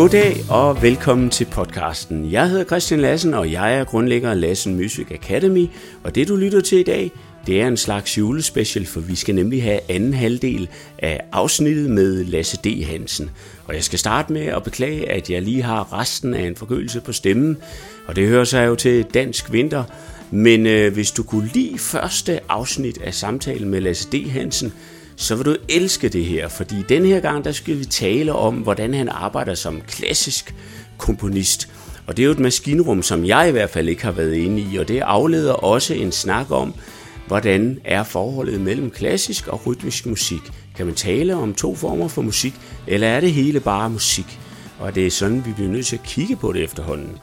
Goddag og velkommen til podcasten. Jeg hedder Christian Lassen, og jeg er grundlægger af Lassen Music Academy. Og det du lytter til i dag, det er en slags julespecial, for vi skal nemlig have anden halvdel af afsnittet med Lasse D. Hansen. Og jeg skal starte med at beklage, at jeg lige har resten af en forkølelse på stemmen, og det hører sig jo til dansk vinter. Men øh, hvis du kunne lide første afsnit af samtalen med Lasse D. Hansen, så vil du elske det her, fordi den her gang, der skal vi tale om, hvordan han arbejder som klassisk komponist. Og det er jo et maskinrum, som jeg i hvert fald ikke har været inde i, og det afleder også en snak om, hvordan er forholdet mellem klassisk og rytmisk musik. Kan man tale om to former for musik, eller er det hele bare musik? Og det er sådan, vi bliver nødt til at kigge på det efterhånden.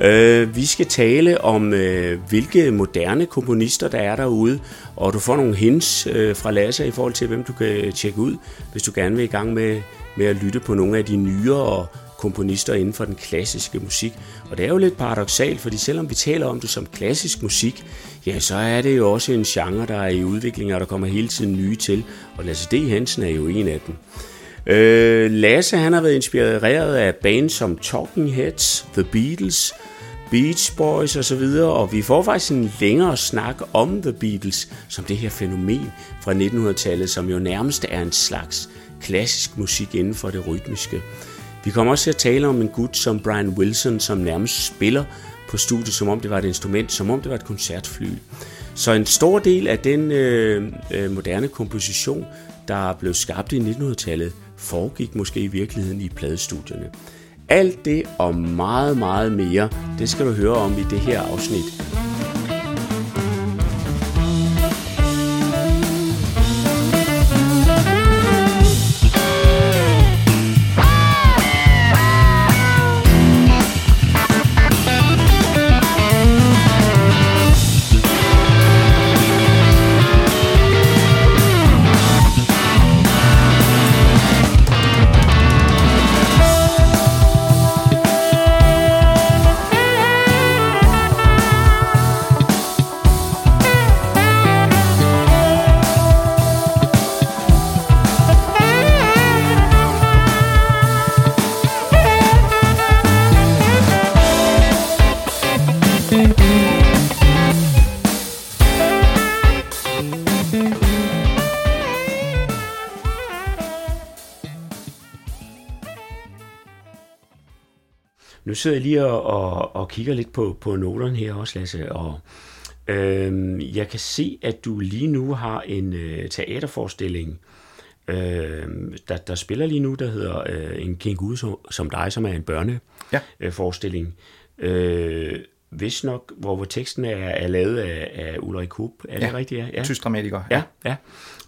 Øh, vi skal tale om, øh, hvilke moderne komponister der er derude, og du får nogle hints øh, fra Lasse i forhold til, hvem du kan tjekke ud, hvis du gerne vil i gang med, med at lytte på nogle af de nyere komponister inden for den klassiske musik. Og det er jo lidt paradoxalt, fordi selvom vi taler om det som klassisk musik, ja, så er det jo også en genre, der er i udvikling, og der kommer hele tiden nye til. Og Lasse D. Hansen er jo en af dem. Øh, Lasse han har været inspireret af bands som Talking Heads, The Beatles, Beach Boys og så videre, og vi får faktisk en længere snak om The Beatles som det her fænomen fra 1900-tallet, som jo nærmest er en slags klassisk musik inden for det rytmiske. Vi kommer også til at tale om en gut som Brian Wilson, som nærmest spiller på studiet, som om det var et instrument, som om det var et koncertfly. Så en stor del af den øh, øh moderne komposition, der blev skabt i 1900-tallet, foregik måske i virkeligheden i pladestudierne. Alt det og meget, meget mere, det skal du høre om i det her afsnit. Sidder jeg lige og, og, og kigger lidt på, på noterne her også, Lasse, og øh, jeg kan se, at du lige nu har en øh, teaterforestilling, øh, der, der spiller lige nu, der hedder øh, En King Gud som, som dig, som er en børneforestilling. Ja. Øh, hvis nok, hvor, hvor teksten er, er lavet af, af Ulrik Hubb. Er det ja. rigtigt? Ja, ja. tysk dramatiker. Ja, ja.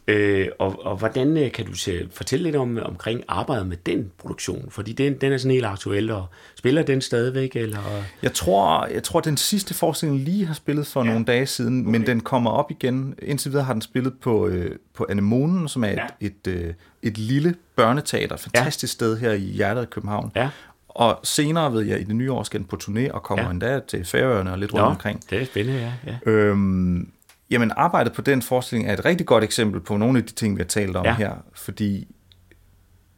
Øh, og, og hvordan øh, kan du se, fortælle lidt om omkring arbejdet med den produktion? Fordi den, den er sådan helt aktuel, og spiller den stadigvæk? Eller? Jeg tror, jeg tror, den sidste forestilling lige har spillet for ja. nogle dage siden, okay. men den kommer op igen. Indtil videre har den spillet på, øh, på Anemonen, som er ja. et, et, øh, et lille børneteater, fantastisk ja. sted her i hjertet af København. Ja. Og senere ved jeg, i det nye år skal den på turné og kommer ja. endda til Færøerne og lidt rundt omkring. det er spændende, ja. ja. Øhm, jamen, arbejdet på den forestilling er et rigtig godt eksempel på nogle af de ting, vi har talt om ja. her. Fordi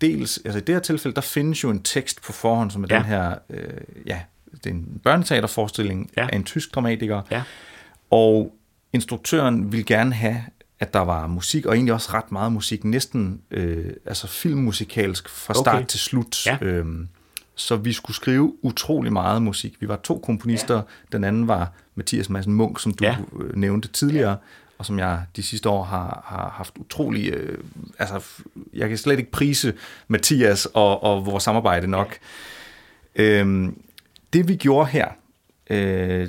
dels, altså i det her tilfælde, der findes jo en tekst på forhånd, som er ja. den her, øh, ja, det er en børneteaterforestilling ja. af en tysk dramatiker. Ja. Og instruktøren vil gerne have, at der var musik, og egentlig også ret meget musik, næsten øh, altså filmmusikalsk fra start okay. til slut. Ja. Øhm, så vi skulle skrive utrolig meget musik. Vi var to komponister. Ja. Den anden var Mathias Madsen Munk, som du ja. Øh, nævnte tidligere, ja. og som jeg de sidste år har, har haft utrolig... Øh, altså, jeg kan slet ikke prise Mathias og, og vores samarbejde nok. Ja. Øhm, det vi gjorde her, øh,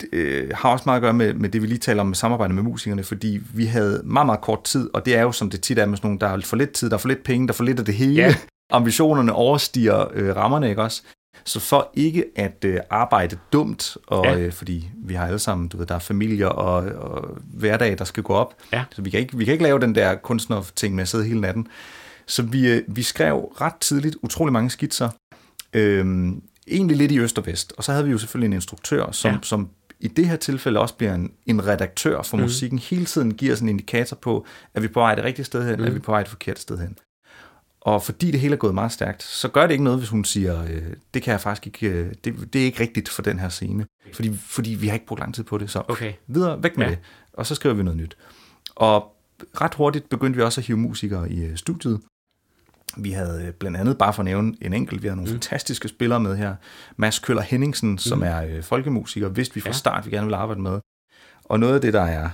det, øh, har også meget at gøre med, med det, vi lige taler om med samarbejde med musikerne, fordi vi havde meget, meget kort tid, og det er jo, som det tit er med sådan nogle, der er for lidt tid, der er for lidt penge, der er for lidt af det hele. Ja ambitionerne overstiger øh, rammerne, ikke også? Så for ikke at øh, arbejde dumt, og ja. øh, fordi vi har alle sammen, du ved, der er familier og, og hverdag, der skal gå op, ja. så vi kan, ikke, vi kan ikke lave den der kunstner-ting med at sidde hele natten. Så vi, øh, vi skrev ret tidligt utrolig mange skitser, øh, egentlig lidt i øst og vest, og så havde vi jo selvfølgelig en instruktør, som, ja. som i det her tilfælde også bliver en, en redaktør for mm. musikken, hele tiden giver sådan en indikator på, er vi på vej det rigtige sted hen, mm. er vi på vej det forkerte sted hen. Og fordi det hele er gået meget stærkt, så gør det ikke noget, hvis hun siger, øh, det kan jeg faktisk ikke, øh, det, det er ikke rigtigt for den her scene. Fordi, fordi vi har ikke brugt lang tid på det, så okay. videre, væk med ja. det. Og så skriver vi noget nyt. Og ret hurtigt begyndte vi også at hive musikere i øh, studiet. Vi havde blandt andet, bare for at nævne en enkelt, vi havde nogle mm. fantastiske spillere med her. Mads Køller Henningsen, mm. som er øh, folkemusiker, vidste vi fra ja. start, vi gerne ville arbejde med. Og noget af det, der er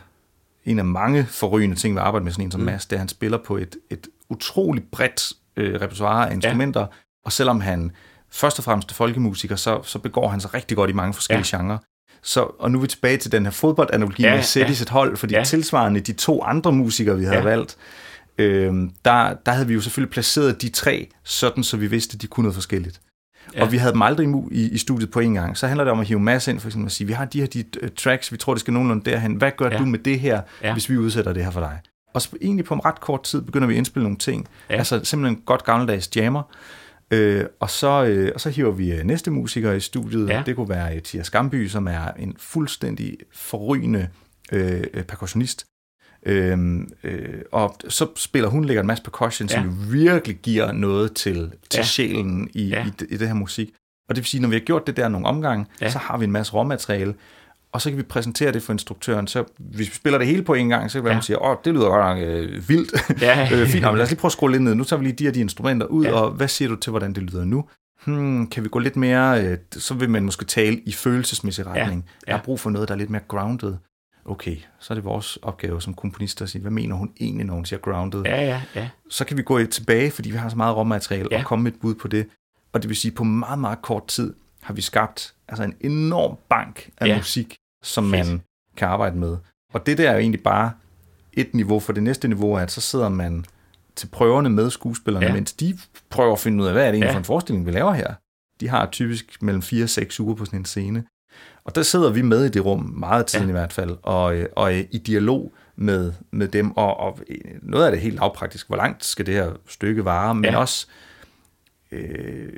en af mange forrygende ting ved at arbejde med sådan en som mm. Mads, det er, at han spiller på et, et utroligt bredt øh, repertoire af instrumenter, ja. og selvom han først og fremmest er folkemusiker, så, så begår han sig rigtig godt i mange forskellige ja. genrer. Så, og nu er vi tilbage til den her fodboldanalogi ja, med Sættis ja. et hold, fordi ja. tilsvarende de to andre musikere, vi havde ja. valgt, øh, der, der havde vi jo selvfølgelig placeret de tre, sådan så vi vidste, at de kunne noget forskelligt. Ja. Og vi havde dem aldrig i, i studiet på en gang. Så handler det om at hive masse ind, for eksempel at sige, vi har de her de, uh, tracks, vi tror, det skal nogenlunde derhen. Hvad gør ja. du med det her, ja. hvis vi udsætter det her for dig? Og så egentlig på en ret kort tid begynder vi at indspille nogle ting. Ja. Altså simpelthen godt gammeldags jammer. Øh, og, så, øh, og så hiver vi øh, næste musiker i studiet. Ja. Det kunne være øh, Tia Skamby, som er en fuldstændig forrygende øh, percussionist. Øhm, øh, og så spiller hun lægger en masse percussion, ja. som virkelig giver noget til, til ja. sjælen i, ja. i, i det her musik. Og det vil sige, når vi har gjort det der nogle omgange, ja. så har vi en masse råmateriale, og så kan vi præsentere det for instruktøren. Så hvis vi spiller det hele på en gang, så kan vi ja. sige, åh, det lyder godt nok øh, vildt. Ja. øh, fint, men lad os lige prøve at skrue lidt ned. Nu tager vi lige de her de instrumenter ud, ja. og hvad siger du til, hvordan det lyder nu? Hmm, kan vi gå lidt mere, øh, så vil man måske tale i følelsesmæssig retning. Ja. Ja. Jeg har brug for noget, der er lidt mere grounded. Okay, så er det vores opgave som komponister at sige, hvad mener hun egentlig, når hun siger grounded? Ja, ja, ja. Så kan vi gå tilbage, fordi vi har så meget råmateriale, ja. og komme med et bud på det. Og det vil sige, på meget, meget kort tid har vi skabt altså en enorm bank af ja. musik, som Fedt. man kan arbejde med. Og det der er jo egentlig bare et niveau, for det næste niveau er, at så sidder man til prøverne med skuespillerne, ja. mens de prøver at finde ud af, hvad er det egentlig ja. for en forestilling, vi laver her. De har typisk mellem 4 og 6 uger på sådan en scene. Og der sidder vi med i det rum, meget tiden ja. i hvert fald, og, og i dialog med, med dem, og, og noget af det helt lavpraktisk, hvor langt skal det her stykke vare, men ja. også, øh,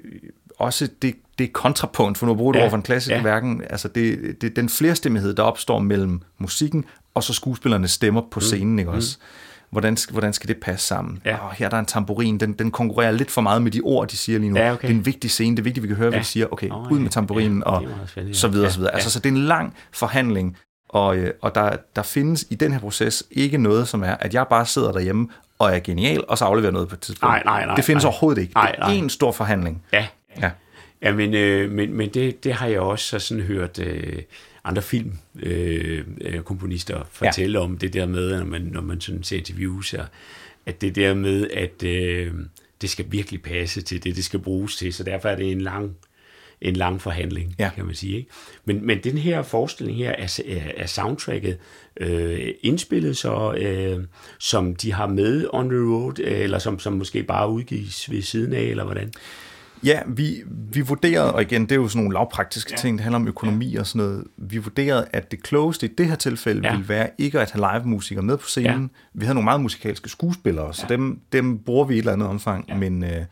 også det, det kontrapunkt, for nu bruger du ja. over for en klassisk ja. værken, altså det, det, den flerstemmighed, der opstår mellem musikken og så skuespillernes stemmer på mm. scenen, mm. ikke også? Hvordan, hvordan skal det passe sammen? Ja. Oh, her der er en tamburin, den, den konkurrerer lidt for meget med de ord, de siger lige nu. Ja, okay. Det er en vigtig scene, det er vigtigt, at vi kan høre, ja. hvad de siger. Okay, oh, ud med tamburinen, ja, og så videre, ja. så videre. Altså, så det er en lang forhandling, og, øh, og der, der findes i den her proces ikke noget, som er, at jeg bare sidder derhjemme og er genial, og så afleverer noget på et tidspunkt. Nej, nej, nej. Det findes nej. overhovedet ikke. Nej, nej. Det er en stor forhandling. Ja. Ja. Ja, men, øh, men, men det, det har jeg også sådan hørt øh, andre filmkomponister øh, fortælle ja. om, det der med, når man, når man sådan ser interviews, at det der med, at øh, det skal virkelig passe til det, det skal bruges til, så derfor er det en lang en lang forhandling, ja. kan man sige. Ikke? Men, men den her forestilling her er, er soundtracket øh, indspillet, så, øh, som de har med on the road, eller som, som måske bare udgives ved siden af, eller hvordan? Ja, vi, vi vurderede, og igen, det er jo sådan nogle lavpraktiske ja. ting, det handler om økonomi ja. og sådan noget. Vi vurderede, at det klogeste i det her tilfælde ja. ville være ikke at have live-musikere med på scenen. Ja. Vi havde nogle meget musikalske skuespillere, så ja. dem, dem bruger vi i et eller andet omfang, ja. men, øh,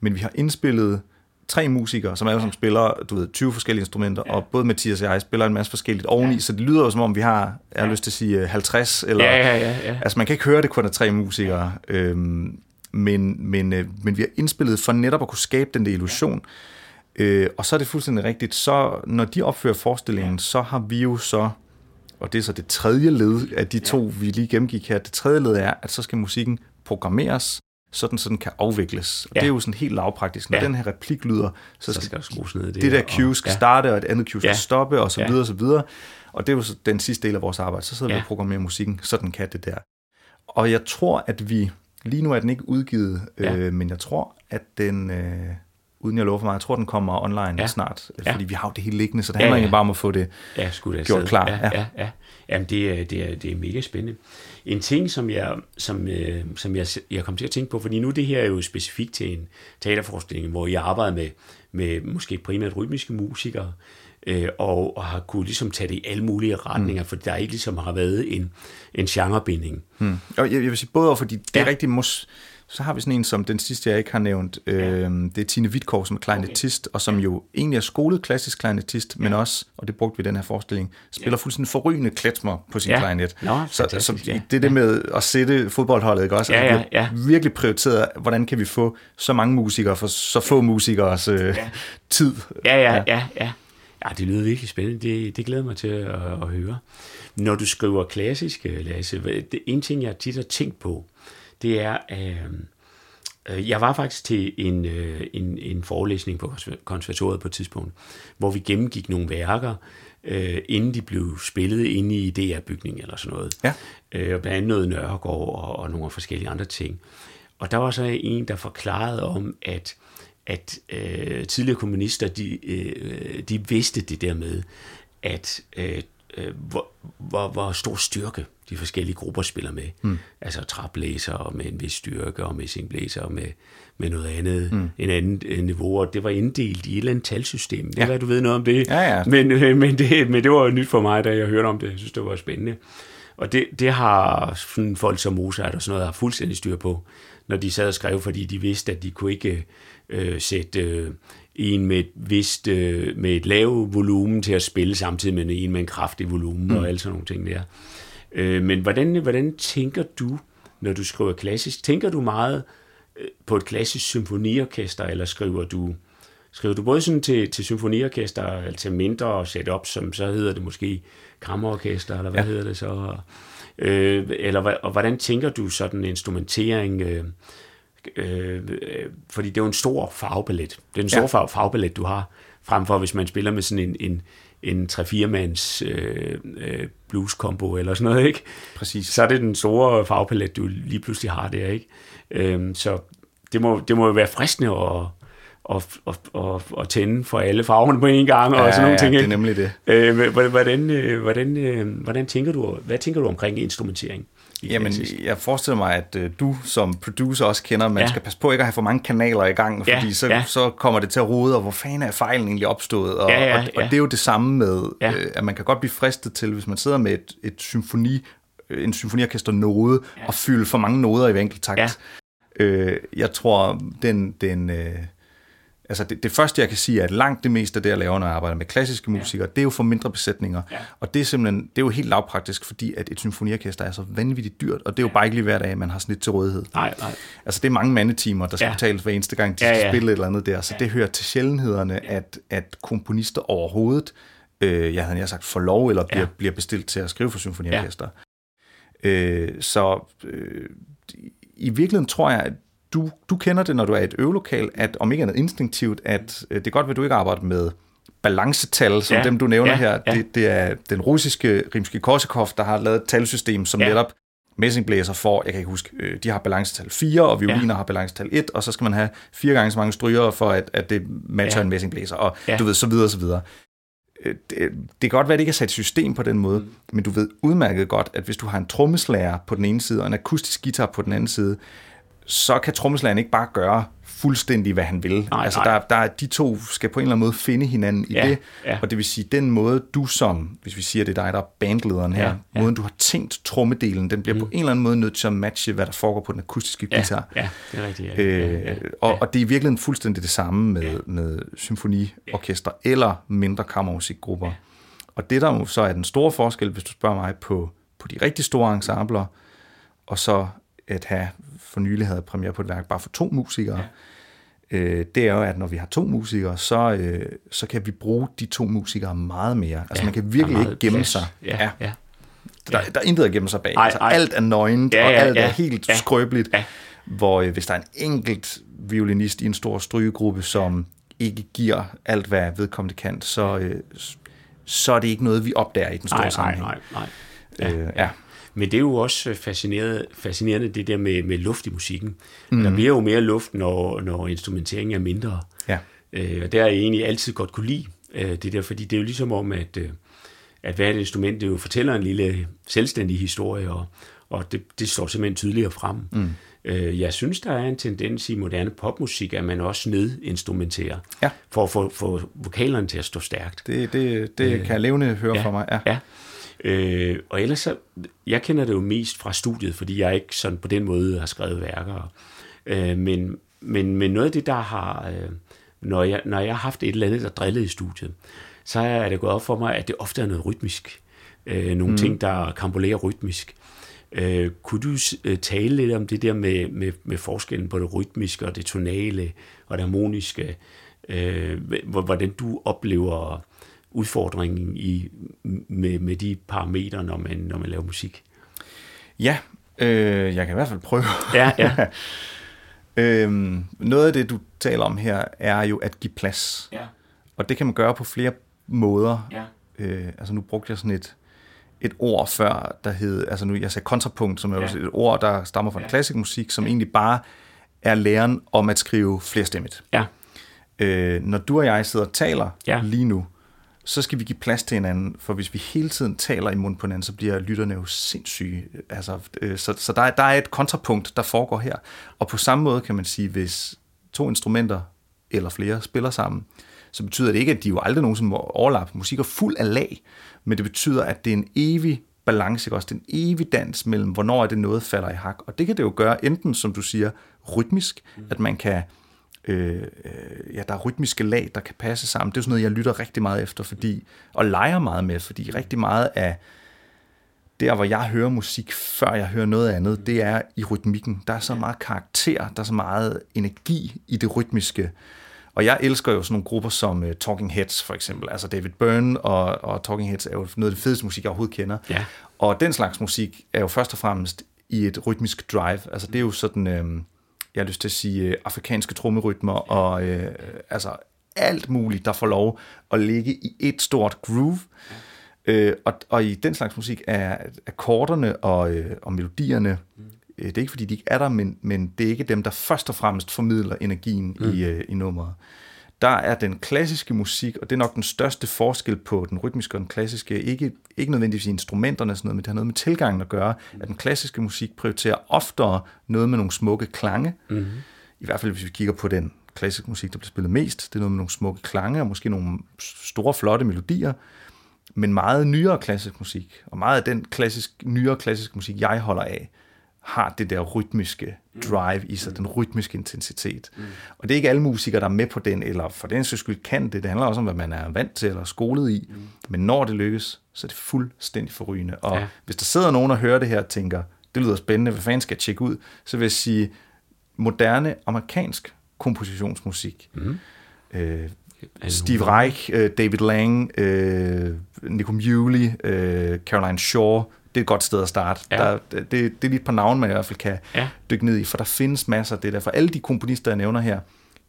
men vi har indspillet tre musikere, som alle sammen spiller du ved, 20 forskellige instrumenter, ja. og både Mathias og jeg spiller en masse forskelligt oveni, ja. så det lyder jo som om, vi har, jeg har lyst til at sige 50, eller, ja, ja, ja, ja. altså man kan ikke høre det kun af tre musikere, øhm, men, men, øh, men vi har indspillet for netop at kunne skabe den der illusion. Øh, og så er det fuldstændig rigtigt, så når de opfører forestillingen, så har vi jo så, og det er så det tredje led af de to, vi lige gennemgik her, det tredje led er, at så skal musikken programmeres, sådan så den kan afvikles. Og ja. det er jo sådan helt lavpraktisk. Når ja. den her replik lyder, så skal, så skal der skrues ned det, det der cue skal ja. starte, og et andet cue skal ja. stoppe, og så ja. videre, og så videre. Og det er jo så den sidste del af vores arbejde. Så sidder ja. vi og programmerer musikken, så den kan det der. Og jeg tror, at vi Lige nu er den ikke udgivet, ja. øh, men jeg tror, at den, øh, uden jeg lover for mig, jeg tror, den kommer online ja. snart, ja. fordi vi har jo det hele liggende, så det handler ja, ja. egentlig bare om at få det ja, det gjort klar. Ja, ja. ja, ja. Jamen, det er, det, er, det er mega spændende. En ting, som jeg, som, øh, som jeg, jeg kom til at tænke på, fordi nu det her er jo specifikt til en teaterforestilling, hvor jeg arbejder med, med måske primært rytmiske musikere, øh, og, og har kunne ligesom tage det i alle mulige retninger, mm. for der ikke ligesom har været en, en genrebinding. Mm. Og jeg, jeg vil sige både over, fordi det er ja. rigtig mus, Så har vi sådan en, som den sidste, jeg ikke har nævnt. Ja. Øh, det er Tine Witkov, som er klarinettist, okay. og som jo egentlig er skolet klassisk klarinettist, ja. men også, og det brugte vi i den her forestilling, spiller ja. fuldstændig forrygende kletsmer på sin ja. klarinet. Nå, så, så ja. det er det med at sætte fodboldholdet, ikke også? Ja, ja, ja. Virkelig prioriteret, hvordan kan vi få så mange musikere for så få musikers øh, ja. tid. Ja, ja, ja, ja. ja. Ja, det lyder virkelig spændende. Det, det glæder mig til at, at høre. Når du skriver klassisk, Lasse, det, en ting, jeg tit har tænkt på, det er, øh, jeg var faktisk til en, øh, en, en forelæsning på konservatoriet på et tidspunkt, hvor vi gennemgik nogle værker, øh, inden de blev spillet inde i DR-bygningen eller sådan noget. Ja. Øh, blandt andet noget Nørregård og, og nogle forskellige andre ting. Og der var så en, der forklarede om, at at øh, tidligere kommunister, de, øh, de vidste det der med, at øh, øh, hvor, hvor, hvor stor styrke de forskellige grupper spiller med. Mm. Altså traplæser med en vis styrke, og messingblæser med, med noget andet, mm. en anden øh, niveau, og det var inddelt i et eller andet talsystem. Det ja. du ved noget om det. Ja, ja. Men, øh, men, det, men det var nyt for mig, da jeg hørte om det. Jeg synes, det var spændende. Og det, det har sådan folk som Mozart og sådan noget har fuldstændig styr på, når de sad og skrev, fordi de vidste, at de kunne ikke øh, sætte øh, en med et vist, øh, med et lavt volumen til at spille samtidig med en med en kraftig volumen mm. og alle sådan nogle ting der. Øh, men hvordan, hvordan tænker du, når du skriver klassisk? Tænker du meget øh, på et klassisk symfoniorkester, eller skriver du skriver du både sådan til, til symfoniorkester, eller til mindre setup, som så hedder det måske kammerorkester, eller hvad ja. hedder det så? Øh, eller og hvordan tænker du sådan en instrumentering? Øh, øh, fordi det er jo en stor farvepalet. Det er en stor ja. farvepalet, du har, frem for hvis man spiller med sådan en, en, en 3-4-mands øh, øh, blues-kombo eller sådan noget, ikke? Præcis. Så er det den store farvepalet, du lige pludselig har der, ikke? Øh, så det må, det må jo være fristende at, at, at, at, at tænde for alle farverne på en gang, og ja, sådan nogle ja, ting. det er nemlig det. Øh, hvordan, øh, hvordan, hvordan tænker du, hvad tænker du omkring instrumentering? Jamen, jeg forestiller mig, at uh, du som producer også kender, at man ja. skal passe på ikke at have for mange kanaler i gang, fordi ja, så, ja. så kommer det til at rode, og hvor fanden er fejlen egentlig opstået? Og, ja, ja, og, og det er jo det samme med, ja. uh, at man kan godt blive fristet til, hvis man sidder med et, et symfoni, øh, en symfoniorkester node, ja. og fylde for mange noder i enkelt takt. Ja. Uh, jeg tror, den... den uh, altså det, det første, jeg kan sige, er, at langt det meste af det, jeg laver, når jeg arbejder med klassiske musikere, ja. det er jo for mindre besætninger. Ja. Og det er simpelthen, det er jo helt lavpraktisk, fordi at et symfoniorkester er så vanvittigt dyrt, og det er jo ja. bare ikke lige hver dag, man har sådan lidt til rådighed. Nej, nej. Altså det er mange mandetimer, der skal ja. betales hver eneste gang, de ja, skal ja. spille et eller andet der, så ja. det hører til sjældenhederne, at, at komponister overhovedet, øh, jeg havde jeg sagt, får lov, eller bliver, ja. bliver bestilt til at skrive for symfoniorkester. Ja. Øh, så øh, i virkeligheden tror jeg, at du, du kender det, når du er i et øvelokal, at om ikke andet instinktivt, at øh, det er godt, at du ikke arbejder med balancetal, som ja, dem du nævner ja, her. Ja. Det, det er den russiske Rimsky-Korsakov, der har lavet et talsystem, som ja. netop messingblæser får, jeg kan ikke huske, øh, de har balancetal 4, og violiner ja. har balancetal 1, og så skal man have fire gange så mange stryger, for at, at det matcher ja. en messingblæser, og ja. du ved, så videre, så videre. Øh, det, det kan godt være, at det ikke er sat system på den måde, mm. men du ved udmærket godt, at hvis du har en trommeslager på den ene side, og en akustisk guitar på den anden side, så kan trommeslageren ikke bare gøre fuldstændig, hvad han vil. Nej, altså, nej. Der, der, de to skal på en eller anden måde finde hinanden i ja, det, ja. og det vil sige, den måde, du som, hvis vi siger, det er dig, der er bandlederen her, ja, ja. måden, du har tænkt trommedelen, den bliver mm. på en eller anden måde nødt til at matche, hvad der foregår på den akustiske ja, guitar. Ja, det er rigtigt. Ja, øh, ja, ja, og, og det er virkelig fuldstændig det samme med, ja. med symfoniorkester ja. eller mindre kammermusikgrupper. Ja. Og det, der så er den store forskel, hvis du spørger mig, på, på de rigtig store ensembler, og så at have for nylig havde premiere på et værk bare for to musikere, ja. øh, det er jo, at når vi har to musikere, så, øh, så kan vi bruge de to musikere meget mere. Altså ja, man kan virkelig ikke gemme plads. sig. Ja, ja. Ja. Der, der er intet at gemme sig bag. Ej, altså, ej. alt er nøgent, ja, ja, og alt ja, er helt ja, skrøbeligt. Ja. Hvor øh, hvis der er en enkelt violinist i en stor strygegruppe, som ikke giver alt, hvad vedkommende kan, så, øh, så er det ikke noget, vi opdager i den store nej, sammenhæng. Nej, nej, nej. Ja, øh, ja. Men det er jo også fascinerende, fascinerende det der med, med luft i musikken. Mm. Der bliver jo mere luft, når, når instrumenteringen er mindre. Ja. Øh, og det har jeg egentlig altid godt kunne lide. Øh, det der, fordi det er jo ligesom om, at, øh, at hvert instrument det jo fortæller en lille selvstændig historie, og, og det, det står simpelthen tydeligere frem. Mm. Øh, jeg synes, der er en tendens i moderne popmusik, at man også nedinstrumenterer, ja. for at få, vokalerne til at stå stærkt. Det, det, det øh, kan jeg levende høre ja, fra mig. Ja. ja. Øh, og ellers så, jeg kender det jo mest fra studiet, fordi jeg ikke sådan på den måde har skrevet værker. Øh, men, men, men noget af det, der har, øh, når, jeg, når jeg har haft et eller andet, der drillede i studiet, så er det gået op for mig, at det ofte er noget rytmisk. Øh, nogle mm. ting, der kampolerer rytmisk. Øh, kunne du øh, tale lidt om det der med, med, med forskellen på det rytmiske og det tonale og det harmoniske? Øh, hvordan du oplever udfordringen i, med, med de parametre, når man, når man laver musik? Ja, øh, jeg kan i hvert fald prøve. Ja, ja. øhm, noget af det, du taler om her, er jo at give plads. Ja. Og det kan man gøre på flere måder. Ja. Øh, altså nu brugte jeg sådan et, et ord før, der hed, altså nu jeg sagde kontrapunkt, som er ja. et ord, der stammer fra ja. klassisk musik, som ja. egentlig bare er læren om at skrive flerstemmet. Ja. Øh, når du og jeg sidder og taler Ja. lige nu, så skal vi give plads til hinanden, for hvis vi hele tiden taler i munden på hinanden, så bliver lytterne jo sindssyge. Altså, øh, så så der, er, der er et kontrapunkt, der foregår her. Og på samme måde kan man sige, hvis to instrumenter eller flere spiller sammen, så betyder det ikke, at de jo aldrig nogensinde må overlappe. Musik er fuld af lag, men det betyder, at det er en evig balance, ikke også? Den evige en dans mellem, hvornår er det noget falder i hak. Og det kan det jo gøre enten, som du siger, rytmisk, mm. at man kan øh, øh, ja, der er rytmiske lag, der kan passe sammen. Det er sådan noget, jeg lytter rigtig meget efter, fordi, og leger meget med, fordi rigtig meget af der, hvor jeg hører musik, før jeg hører noget andet, det er i rytmikken. Der er så meget karakter, der er så meget energi i det rytmiske. Og jeg elsker jo sådan nogle grupper som uh, Talking Heads, for eksempel. Altså David Byrne og, og Talking Heads er jo noget af det fedeste musik, jeg overhovedet kender. Ja. Og den slags musik er jo først og fremmest i et rytmisk drive. Altså det er jo sådan, øh, jeg har lyst til at sige, øh, afrikanske trommerytmer og øh, altså alt muligt, der får lov at ligge i et stort groove. Øh, og, og i den slags musik er akkorderne og, øh, og melodierne, øh, det er ikke fordi, de ikke er der, men, men det er ikke dem, der først og fremmest formidler energien mm. i, øh, i nummeret. Der er den klassiske musik, og det er nok den største forskel på den rytmiske og den klassiske, ikke, ikke nødvendigvis instrumenterne og sådan noget, men det har noget med tilgangen at gøre, at den klassiske musik prioriterer oftere noget med nogle smukke klange, Mm-hmm. i hvert fald hvis vi kigger på den klassiske musik, der bliver spillet mest, det er noget med nogle smukke klange og måske nogle store, flotte melodier, men meget nyere klassisk musik, og meget af den klassisk, nyere klassisk musik, jeg holder af, har det der rytmiske drive i sig, den rytmiske intensitet. Mm. Og det er ikke alle musikere, der er med på den, eller for den sags skyld kan det. Det handler også om, hvad man er vant til eller skolet i. Mm. Men når det lykkes, så er det fuldstændig forrygende. Og Ja. hvis der sidder nogen og hører det her og tænker, det lyder spændende, hvad fanden skal jeg tjekke ud? Så vil jeg sige, moderne amerikansk kompositionsmusik. Mm. Øh, Steve Reich, øh, David Lang, øh, Nico Muhly, øh, Caroline Shaw, det er et godt sted at starte. Ja. Der, det, det er lige et par navne, man i hvert fald kan Ja. dykke ned i, for der findes masser af det der. For alle de komponister, jeg nævner her,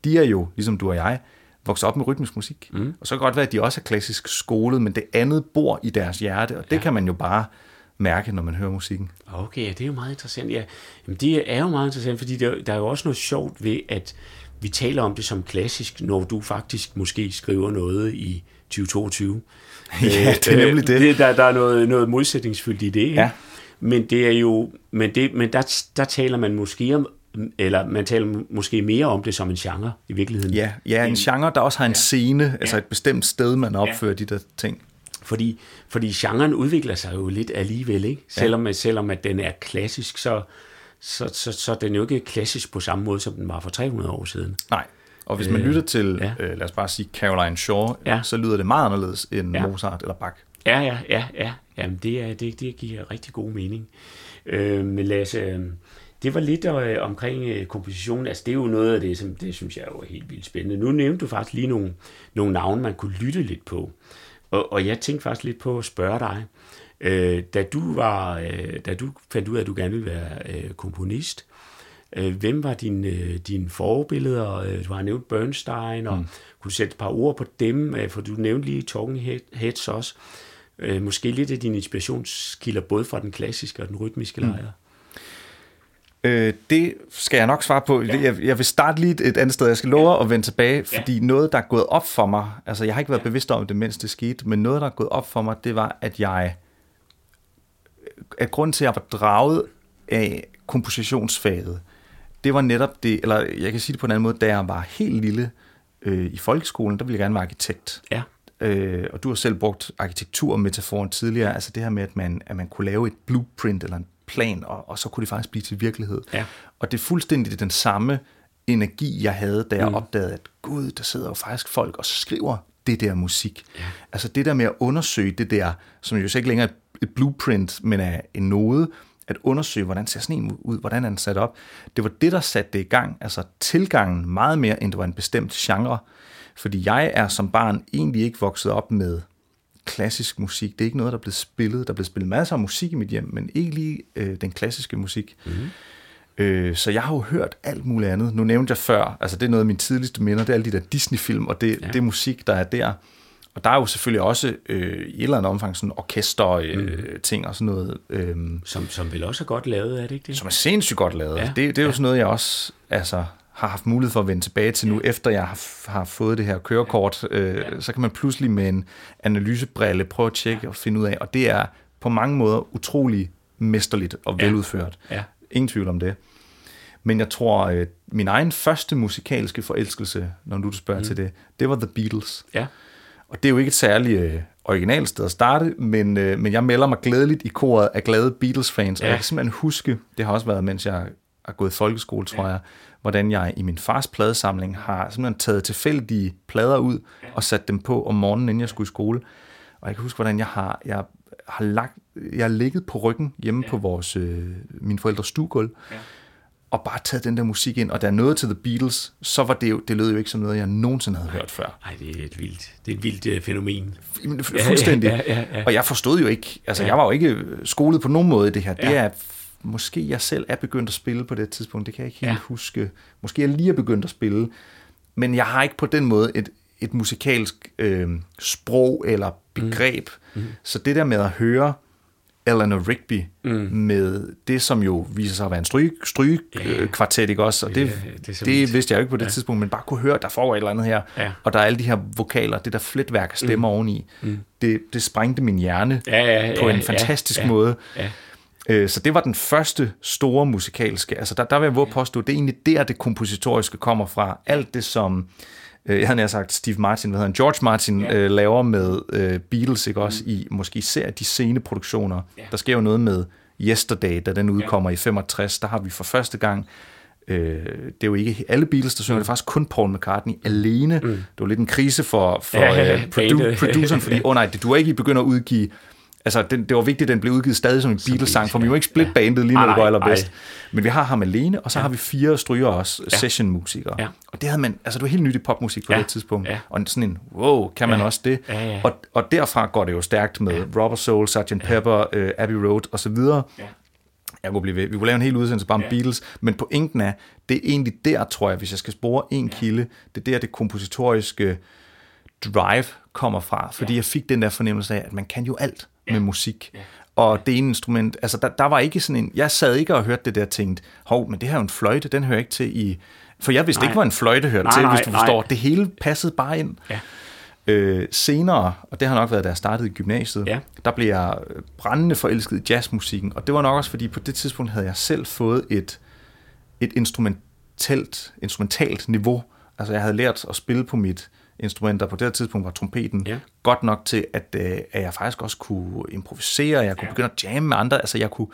de er jo, ligesom du og jeg, vokset op med rytmisk musik. Mm. Og så kan det godt være, at de også er klassisk skolet, men det andet bor i deres hjerte, og det Ja. kan man jo bare mærke, når man hører musikken. Okay, det er jo meget interessant. Ja, jamen, det er jo meget interessant, fordi der, der er jo også noget sjovt ved, at vi taler om det som klassisk, når du faktisk måske skriver noget i 2022. Ja, det er nemlig det. det der, der er noget, noget modsætningsfyldt i det. Ikke? Ja. Men det er jo, men, det, men der, der taler man måske om, eller man taler måske mere om det som en genre i virkeligheden. Ja, ja en genre, der også har en Ja. scene, altså Ja. et bestemt sted, man opfører de der ting. Fordi, fordi genren udvikler sig jo lidt alligevel, ikke? Selvom, ja. selvom at den er klassisk, så, så, så, så er den jo ikke klassisk på samme måde, som den var for 300 år siden. Nej. Og hvis man Øh, lytter til, ja. øh, lad os bare sige Caroline Shaw, Ja. så lyder det meget anderledes end Ja. Mozart eller Bach. Ja, ja, ja, ja. Jamen, det, er, det, det giver rigtig god mening. Øh, men Lasse, øh, det var lidt øh, omkring øh, kompositionen. Altså, det er jo noget af det, som det synes jeg er helt vildt spændende. Nu nævnte du faktisk lige nogle, nogle navne, man kunne lytte lidt på. Og, og jeg tænkte faktisk lidt på at spørge dig. Øh, da, du var, øh, da du fandt ud af, at du gerne ville være øh, komponist, hvem var dine øh, dine forbilleder? Øh, Du har nævnt Bernstein, og mm. kunne du sætte et par ord på dem? Øh, For du nævnte lige Talking Head- Heads også. Øh, måske lidt af dine inspirationskilder, både fra den klassiske og den rytmiske lejr. Øh, det skal jeg nok svare på. Ja. Jeg, jeg vil starte lige et, et andet sted. Jeg skal love ja. at vende tilbage, fordi ja. noget, der er gået op for mig, altså jeg har ikke været ja. bevidst om det, mens det skete, men noget, der er gået op for mig, det var, at jeg, at grunden til, at jeg var draget af kompositionsfaget, det var netop det, eller jeg kan sige det på en anden måde, da jeg var helt lille øh, i folkeskolen, der ville jeg gerne være arkitekt. Ja. Øh, og du har selv brugt arkitekturmetaforen tidligere, altså det her med, at man, at man kunne lave et blueprint eller en plan, og, og så kunne det faktisk blive til virkelighed. Ja. Og det er fuldstændig den samme energi, jeg havde, da jeg mm. opdagede, at gud, der sidder jo faktisk folk og skriver det der musik. Ja. Altså det der med at undersøge det der, som jo så ikke længere er et blueprint, men er en node, at undersøge, hvordan ser sådan en ud, hvordan er den sat op. Det var det, der satte det i gang, altså tilgangen meget mere, end det var en bestemt genre. Fordi jeg er som barn egentlig ikke vokset op med klassisk musik. Det er ikke noget, der er blevet spillet. Der er blevet spillet masser af musik i mit hjem, men ikke lige øh, den klassiske musik. Mm-hmm. Øh, så jeg har jo hørt alt muligt andet. Nu nævnte jeg før, altså det er noget af mine tidligste minder, det er alle de der Disney-film, og det, ja. det musik, der er der. Og der er jo selvfølgelig også øh, i et eller andet omfang sådan orkester øh, mm. ting og sådan noget. Øh, som, som vel også er godt lavet, er det ikke det? Som er sindssygt godt lavet. Ja. Det, det er jo ja. sådan noget, jeg også altså, har haft mulighed for at vende tilbage til nu, ja. efter jeg har, har fået det her kørekort. Øh, ja. Så kan man pludselig med en analysebrille prøve at tjekke og finde ud af, og det er på mange måder utrolig mesterligt og veludført. Ja. Ja. Ingen tvivl om det. Men jeg tror, at min egen første musikalske forelskelse, når du spørger mm. til det, det var The Beatles. Ja. Og det er jo ikke et særligt øh, originalt sted at starte, men, øh, men jeg melder mig glædeligt i koret af glade Beatles-fans, ja. og jeg kan simpelthen huske, det har også været, mens jeg har gået i folkeskole, tror ja. jeg, hvordan jeg i min fars pladesamling har simpelthen taget tilfældige plader ud og sat dem på om morgenen, inden jeg skulle i skole. Og jeg kan huske, hvordan jeg har, jeg har lagt, jeg har ligget på ryggen hjemme ja. på vores, øh, min forældres stuegulv, ja og bare taget den der musik ind, og da jeg nåede til The Beatles, så var det jo, det lød jo ikke som noget, jeg nogensinde havde hørt før. Nej, det er et vildt, det er et vildt uh, fænomen. Fuldstændig. Ja, ja, ja, ja. Og jeg forstod jo ikke, altså ja. jeg var jo ikke skolet på nogen måde i det her. Det ja. er, måske jeg selv er begyndt at spille på det tidspunkt, det kan jeg ikke helt ja. huske. Måske jeg lige er begyndt at spille, men jeg har ikke på den måde et, et musikalsk øh, sprog eller begreb. Mm. Mm. Så det der med at høre Eleanor Rigby mm. med det, som jo viser sig at være en stryge, stryge yeah. kvartet, ikke også? Og det, yeah, det, det vidste jeg jo ikke på det ja. tidspunkt, men bare kunne høre, der får et eller andet her, ja. og der er alle de her vokaler, det der fletværk af stemmer mm. oveni, mm. Det, det sprængte min hjerne ja, ja, ja, på en fantastisk ja, måde. Ja. Øh, så det var den første store musikalske, altså der, der vil jeg våge påstå, det er egentlig der, det kompositoriske kommer fra. Alt det, som øh, jeg havde sagt Steve Martin, hvad hedder han, George Martin ja. øh, laver med øh, Beatles, ikke også, mm. i måske især de sene produktioner. Ja. Der sker jo noget med Yesterday, da den udkommer ja. i 65, der har vi for første gang Øh, det er jo ikke alle Beatles, der synger, det er faktisk kun Paul McCartney alene. Mm. Det var lidt en krise for, for ja, uh, produ- produceren, fordi, åh oh nej, det, du er ikke begyndt at udgive Altså, den, det var vigtigt, at den blev udgivet stadig som en Beatles-sang, for vi må ikke split bandet lige når det går allerbedst. Men vi har ham alene, og så ja. har vi fire stryger også, ja. session-musikere. Ja. Og det havde man, altså det var helt nyt i popmusik på ja. det tidspunkt. Ja. Og sådan en, wow, kan man ja. også det? Ja, ja. Og, og derfra går det jo stærkt med ja. Robert Soul, Sgt. Ja. Pepper, uh, Abbey Road osv. Ja. Jeg kunne blive ved. Vi kunne lave en hel udsendelse bare om ja. Beatles, men pointen er, det er egentlig der, tror jeg, hvis jeg skal spore en ja. kilde, det er der, det kompositoriske drive kommer fra, fordi ja. jeg fik den der fornemmelse af, at man kan jo alt med musik. Ja. Og det ene instrument, altså der, der var ikke sådan en, jeg sad ikke og hørte det der og tænkte, hov, men det her er jo en fløjte, den hører ikke til i, for jeg vidste nej. ikke, hvad en fløjte hørte nej, til, nej, hvis du forstår. Nej. Det hele passede bare ind. Ja. Øh, senere, og det har nok været, da jeg startede i gymnasiet, ja. der blev jeg brændende forelsket i jazzmusikken, og det var nok også, fordi på det tidspunkt havde jeg selv fået et, et instrumentalt, instrumentalt niveau. Altså jeg havde lært at spille på mit instrumenter. På det her tidspunkt var trompeten ja. godt nok til, at, øh, at jeg faktisk også kunne improvisere, jeg kunne ja. begynde at jamme med andre, altså jeg kunne,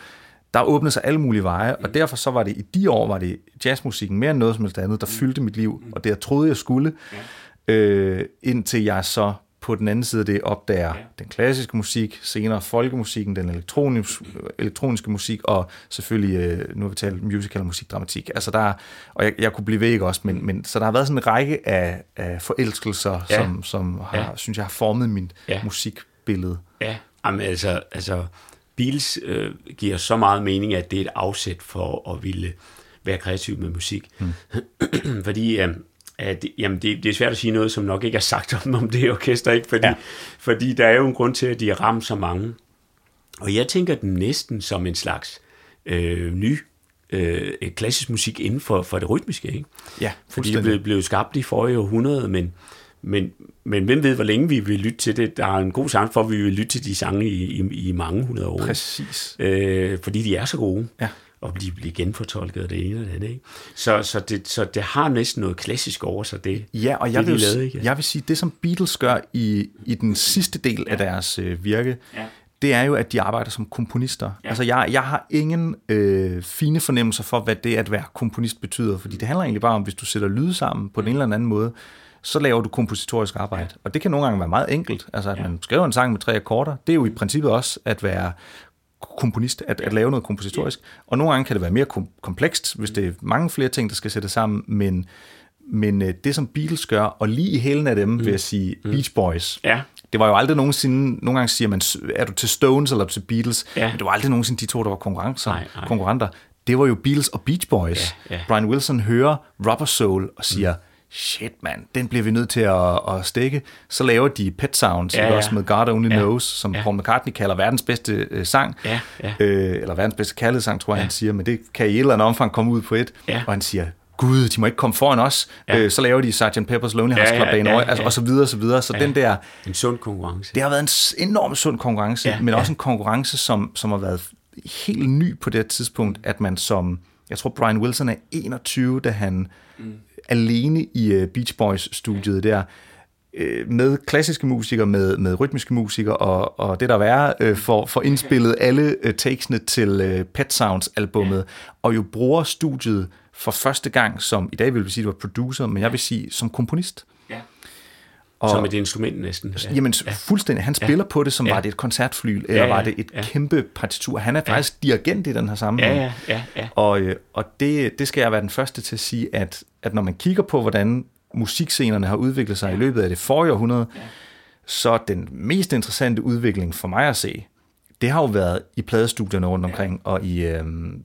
der åbnede sig alle mulige veje, og derfor så var det i de år, var det jazzmusikken mere end noget som helst andet, der mm. fyldte mit liv, og det jeg troede, jeg skulle, ja. øh, indtil jeg så på den anden side af det opdager ja. den klassiske musik, senere folkemusikken, den elektroniske, elektroniske musik, og selvfølgelig, øh, nu har vi talt musical musik, dramatik. Altså der, og jeg, jeg kunne blive væk også, men, men så der har været sådan en række af, af forelskelser, ja. som, som har, ja. synes jeg har formet min ja. musikbillede. Ja, Jamen, altså, altså Beatles øh, giver så meget mening, at det er et afsæt for at ville være kreativ med musik. Hmm. Fordi øh, at jamen det, det er svært at sige noget, som nok ikke er sagt om, om det orkester, ikke? Fordi, ja. fordi der er jo en grund til, at de har ramt så mange. Og jeg tænker den næsten som en slags øh, ny øh, klassisk musik inden for, for det rytmiske. Ikke? Ja, Fordi det blev, blev skabt i forrige århundrede, men, men, men hvem ved, hvor længe vi vil lytte til det? Der er en god chance for, at vi vil lytte til de sange i, i, i mange hundrede år. Præcis. Øh, fordi de er så gode. Ja og blive, blive genfortolket af det ene og det andet. Ikke? Så, så, det, så det har næsten noget klassisk over sig, det Ja, og jeg, det, vil, lavede, ikke? jeg vil sige, det som Beatles gør i, i den sidste del ja. af deres øh, virke, ja. det er jo, at de arbejder som komponister. Ja. Altså, jeg, jeg har ingen øh, fine fornemmelser for, hvad det at være komponist betyder, fordi det handler egentlig bare om, hvis du sætter lyd sammen på den ene eller anden måde, så laver du kompositorisk arbejde. Ja. Og det kan nogle gange være meget enkelt. Altså, at ja. man skriver en sang med tre akkorder, det er jo i princippet også at være komponist, at, at lave noget kompositorisk. Og nogle gange kan det være mere kom- komplekst, hvis det er mange flere ting, der skal sættes sammen, men, men øh, det, som Beatles gør, og lige i hælen af dem, mm. vil jeg sige mm. Beach Boys, ja. det var jo aldrig nogensinde, nogle gange siger man, er du til Stones eller til Beatles, ja. men det var aldrig nogensinde de to, der var konkurrencer, nej, nej. konkurrenter. Det var jo Beatles og Beach Boys. Ja, ja. Brian Wilson hører Rubber Soul og siger, mm shit mand, den bliver vi nødt til at, at stikke. Så laver de Pet Sounds, ja, ja. også med God Only ja. Knows, som ja. Paul McCartney kalder verdens bedste øh, sang, ja, ja. Øh, eller verdens bedste kærlighedssang, tror jeg, ja. han siger, men det kan i et eller andet omfang komme ud på et, ja. og han siger, gud, de må ikke komme foran os, ja. øh, så laver de Sgt. Pepper's Lonely Hearts Club ja, ja, ja, ja. Altså, og så videre, og så videre. Så ja. den der... En sund konkurrence. Det har været en enorm sund konkurrence, ja, men ja. også en konkurrence, som, som har været helt ny på det tidspunkt, at man som, jeg tror Brian Wilson er 21, da han mm alene i øh, Beach Boys-studiet der, øh, med klassiske musikere, med, med rytmiske musikere, og, og det der er øh, for, for indspillet alle øh, takesene til øh, Pet Sounds-albummet, og jo bruger studiet for første gang som, i dag vil vi sige, det var producer, men jeg vil sige som komponist. Og, som et instrument næsten. Ja. Jamen ja. fuldstændig. Han spiller ja. på det, som ja. var det et koncertfly, eller ja, ja, var det et ja. kæmpe partitur. Han er faktisk ja. dirigent i den her sammenhæng. Ja, ja, ja, ja. Og, øh, og det, det skal jeg være den første til at sige, at, at når man kigger på, hvordan musikscenerne har udviklet sig ja. i løbet af det forrige århundrede, ja. så den mest interessante udvikling for mig at se, det har jo været i pladestudierne rundt omkring, ja. og i, øhm,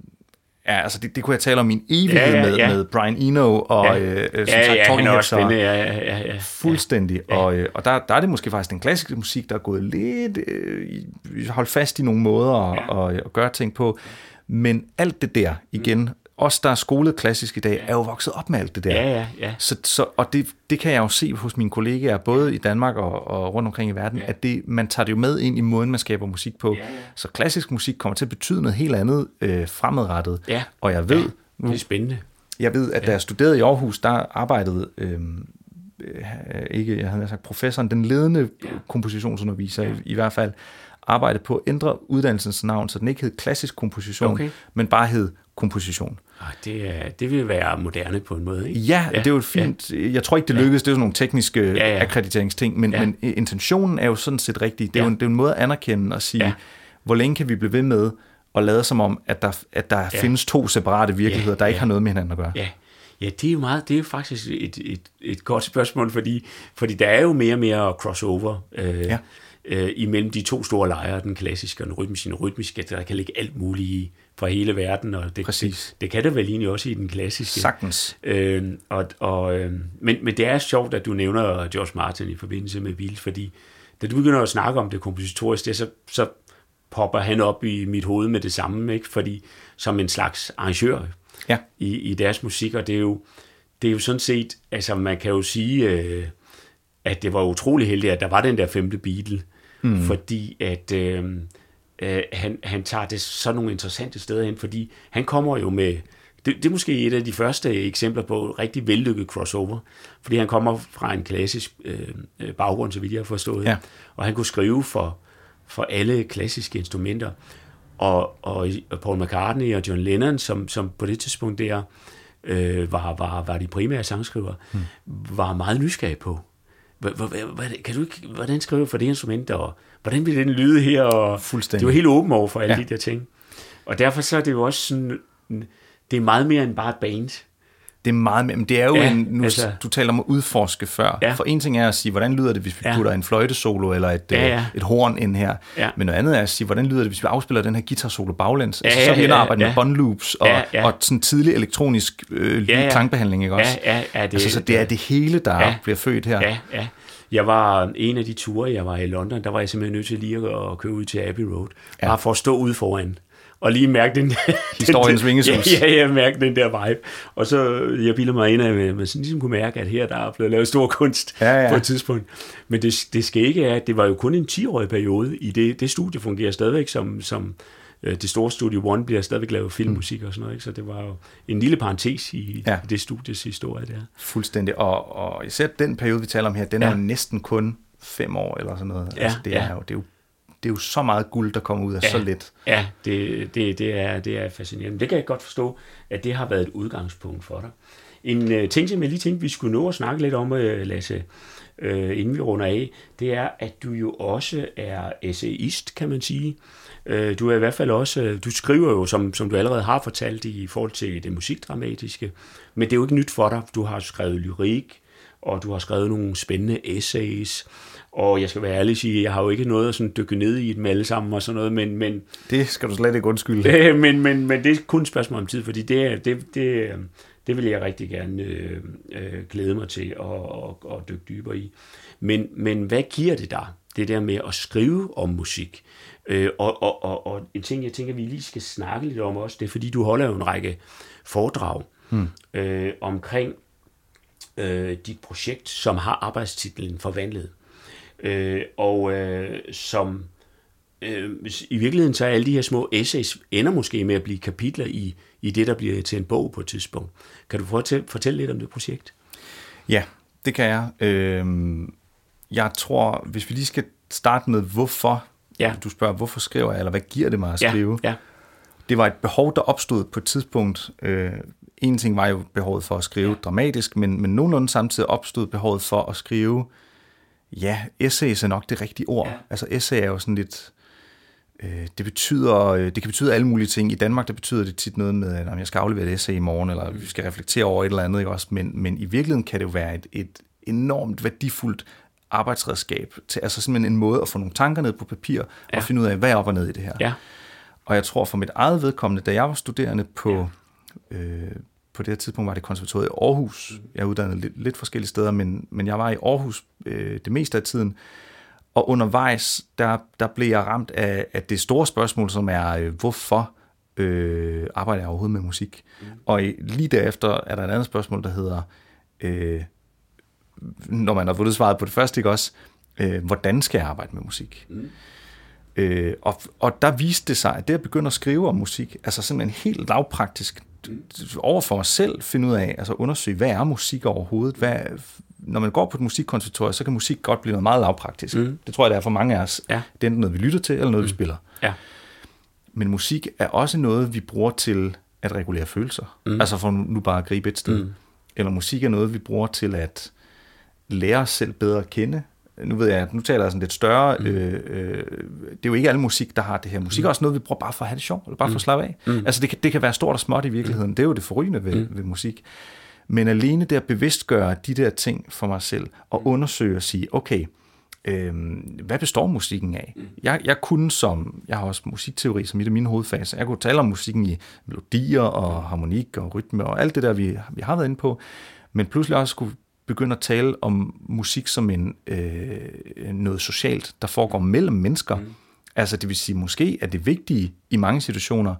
Ja, altså det, det kunne jeg tale om min evighed ja, ja, ja. Med, med Brian Eno og ja. øh, som ja, sagt, ja, Talking Heads. Ja, ja, ja, ja, fuldstændig. Ja. Og, øh, og der, der er det måske faktisk den klassiske musik, der er gået lidt øh, holdt fast i nogle måder ja. at, at, at gøre ting på. Men alt det der igen, os, der er skolet klassisk i dag, er jo vokset op med alt det der. Ja, ja, ja. Så, så, og det, det kan jeg jo se hos mine kollegaer, både i Danmark og, og rundt omkring i verden, ja. at det, man tager det jo med ind i måden, man skaber musik på. Ja, ja. Så klassisk musik kommer til at betyde noget helt andet øh, fremadrettet. Ja. Og jeg ved... Ja, det er spændende. Jeg ved, at ja. da jeg studerede i Aarhus, der arbejdede... Øhm, øh, ikke, jeg havde sagt professoren, den ledende ja. kompositionsunderviser ja. i, i hvert fald, arbejde på at ændre uddannelsens navn, så den ikke hed klassisk komposition, okay. men bare hed komposition. Ah, det, er, det vil være moderne på en måde, ikke? Ja, ja det er jo fint. Ja. Jeg tror ikke, det lykkedes. Det er jo sådan nogle tekniske ja, ja. akkrediteringsting, men, ja. men intentionen er jo sådan set rigtig. Det er, ja. jo, en, det er en måde at anerkende og sige, ja. hvor længe kan vi blive ved med at lade som om, at der, at der ja. findes to separate virkeligheder, ja. der ikke ja. har noget med hinanden at gøre. Ja. Ja, det er jo meget, det er jo faktisk et, et, et godt spørgsmål, fordi, fordi der er jo mere og mere crossover. Øh, ja øh, imellem de to store lejre, den klassiske og den rytmiske. Den rytmiske, der kan ligge alt muligt i fra hele verden, og det, det, det kan det vel egentlig også i den klassiske. Sagtens. Øh, og, og, øh, men, men det er sjovt, at du nævner George Martin i forbindelse med Beatles, fordi da du begynder at snakke om det kompositoriske, så, så popper han op i mit hoved med det samme, ikke? fordi som en slags arrangør ja. i, i deres musik, og det er jo, det er jo sådan set, altså man kan jo sige, øh, at det var utrolig heldigt, at der var den der femte Beatle, mm. fordi at øh, øh, han, han tager det sådan nogle interessante steder hen, fordi han kommer jo med, det, det er måske et af de første eksempler på rigtig vellykket crossover, fordi han kommer fra en klassisk øh, baggrund, så vidt jeg har forstået, ja. og han kunne skrive for, for alle klassiske instrumenter, og, og Paul McCartney og John Lennon, som, som på det tidspunkt der øh, var, var, var de primære sangskriver, mm. var meget nysgerrige på, kan du ikke, hvordan skriver du for det instrument, og hvordan vil den lyde her? Og Fuldstændig. Det var helt åben over for alle ja. de der ting. Og derfor så er det jo også sådan, det er meget mere end bare et band. Det er meget mere, men det er jo ja, en, nu, altså, du taler om at udforske før. Ja. For en ting er at sige, hvordan lyder det, hvis vi ja. putter en fløjtesolo eller et, ja, ja. Øh, et horn ind her. Ja. Men noget andet er at sige, hvordan lyder det, hvis vi afspiller den her guitar-solo baglæns. Ja, altså, så er vi ja, arbejde ja. med bond loops og, ja, ja. og sådan tidlig elektronisk øh, ja, ja. klangbehandling, ikke også? Ja, ja, ja, det, altså, så det er det hele, der ja. bliver født her. Ja, ja. Jeg var en af de ture, jeg var i London, der var jeg simpelthen nødt til lige at køre ud til Abbey Road. Ja. Bare for at stå ude foran og lige mærke den Historiens vingesus. Ja, ja, jeg mærke den der vibe. Og så, jeg bilder mig ind af, at man sådan ligesom kunne mærke, at her der er blevet lavet stor kunst ja, ja. på et tidspunkt. Men det, det skal ikke er, at det var jo kun en 10-årig periode i det. Det studie fungerer stadigvæk som, som øh, det store Studio One bliver stadigvæk lavet filmmusik og sådan noget. Ikke? Så det var jo en lille parentes i ja. det studies historie der. Fuldstændig. Og, og især den periode, vi taler om her, den ja. er jo næsten kun fem år eller sådan noget. Ja, altså, det, er ja. jo, det er jo det er jo så meget guld, der kommer ud af ja, så lidt. Ja, det, det, det, er, det er fascinerende. Det kan jeg godt forstå, at det har været et udgangspunkt for dig. En uh, ting, som jeg lige tænkte, vi skulle nå at snakke lidt om, uh, Lasse, uh, inden vi runder af, det er, at du jo også er essayist, kan man sige. Uh, du er i hvert fald også, du skriver jo, som, som du allerede har fortalt, i forhold til det musikdramatiske, men det er jo ikke nyt for dig. Du har skrevet lyrik, og du har skrevet nogle spændende essays, og jeg skal være ærlig og sige, jeg har jo ikke noget at sådan dykke ned i dem alle sammen og sådan noget, men... men det skal du slet ikke undskylde. men, men, men det er kun et spørgsmål om tid, fordi det, det, det, det vil jeg rigtig gerne øh, øh, glæde mig til at, at, at dykke dybere i. Men, men hvad giver det dig, det der med at skrive om musik? Øh, og, og, og, og en ting, jeg tænker, vi lige skal snakke lidt om også, det er fordi, du holder jo en række foredrag hmm. øh, omkring øh, dit projekt, som har arbejdstitlen Forvandlet. Øh, og øh, som øh, i virkeligheden så er alle de her små essays ender måske med at blive kapitler i, i det, der bliver til en bog på et tidspunkt. Kan du fortælle, fortælle lidt om det projekt? Ja, det kan jeg. Øh, jeg tror, hvis vi lige skal starte med, hvorfor ja. du spørger, hvorfor skriver jeg, eller hvad giver det mig at skrive? Ja, ja. Det var et behov, der opstod på et tidspunkt. Øh, en ting var jo behovet for at skrive ja. dramatisk, men, men nogenlunde samtidig opstod behovet for at skrive, ja, essays er nok det rigtige ord. Ja. Altså essay er jo sådan lidt, øh, det betyder, øh, det kan betyde alle mulige ting. I Danmark, der betyder det tit noget med, at jeg skal aflevere et essay i morgen, eller vi skal reflektere over et eller andet, ikke også? Men, men i virkeligheden kan det jo være et, et enormt værdifuldt arbejdsredskab til, altså simpelthen en måde at få nogle tanker ned på papir, ja. og finde ud af, hvad er op og ned i det her. Ja. Og jeg tror for mit eget vedkommende, da jeg var studerende på, ja. øh, på det her tidspunkt var det konservatoriet i Aarhus. Jeg er uddannet lidt, lidt forskellige steder, men, men jeg var i Aarhus øh, det meste af tiden. Og undervejs, der, der blev jeg ramt af, af det store spørgsmål, som er, øh, hvorfor øh, arbejder jeg overhovedet med musik? Mm. Og lige derefter er der et andet spørgsmål, der hedder, øh, når man har fået svaret på det første, ikke også, øh, hvordan skal jeg arbejde med musik? Mm. Øh, og, og der viste det sig, at det at begynde at skrive om musik, altså simpelthen helt lavpraktisk, over for os selv finde ud af, altså undersøge, hvad er musik overhovedet? Hvad, når man går på et musikkonservatorium, så kan musik godt blive noget meget lavpraktisk. Mm. Det tror jeg, det er for mange af os. Ja. Det er enten noget, vi lytter til, eller noget, mm. vi spiller. Ja. Men musik er også noget, vi bruger til at regulere følelser. Mm. Altså for nu bare at gribe et sted. Mm. Eller musik er noget, vi bruger til at lære os selv bedre at kende, nu ved jeg, nu taler jeg sådan lidt større, mm. øh, øh, det er jo ikke alle musik, der har det her. Musik mm. er også noget, vi bruger bare for at have det sjovt, eller bare for at mm. slappe af. Mm. Altså det kan, det kan være stort og småt i virkeligheden, mm. det er jo det forrygende ved, mm. ved musik. Men alene det at bevidstgøre de der ting for mig selv, og mm. undersøge og sige, okay, øh, hvad består musikken af? Mm. Jeg, jeg kunne som, jeg har også musikteori som et af mine hovedfag, så jeg kunne tale om musikken i melodier og harmonik og rytme og alt det der, vi, vi har været inde på, men pludselig også skulle begynde at tale om musik som en øh, noget socialt, der foregår mellem mennesker. Mm. Altså det vil sige, måske er det vigtige i mange situationer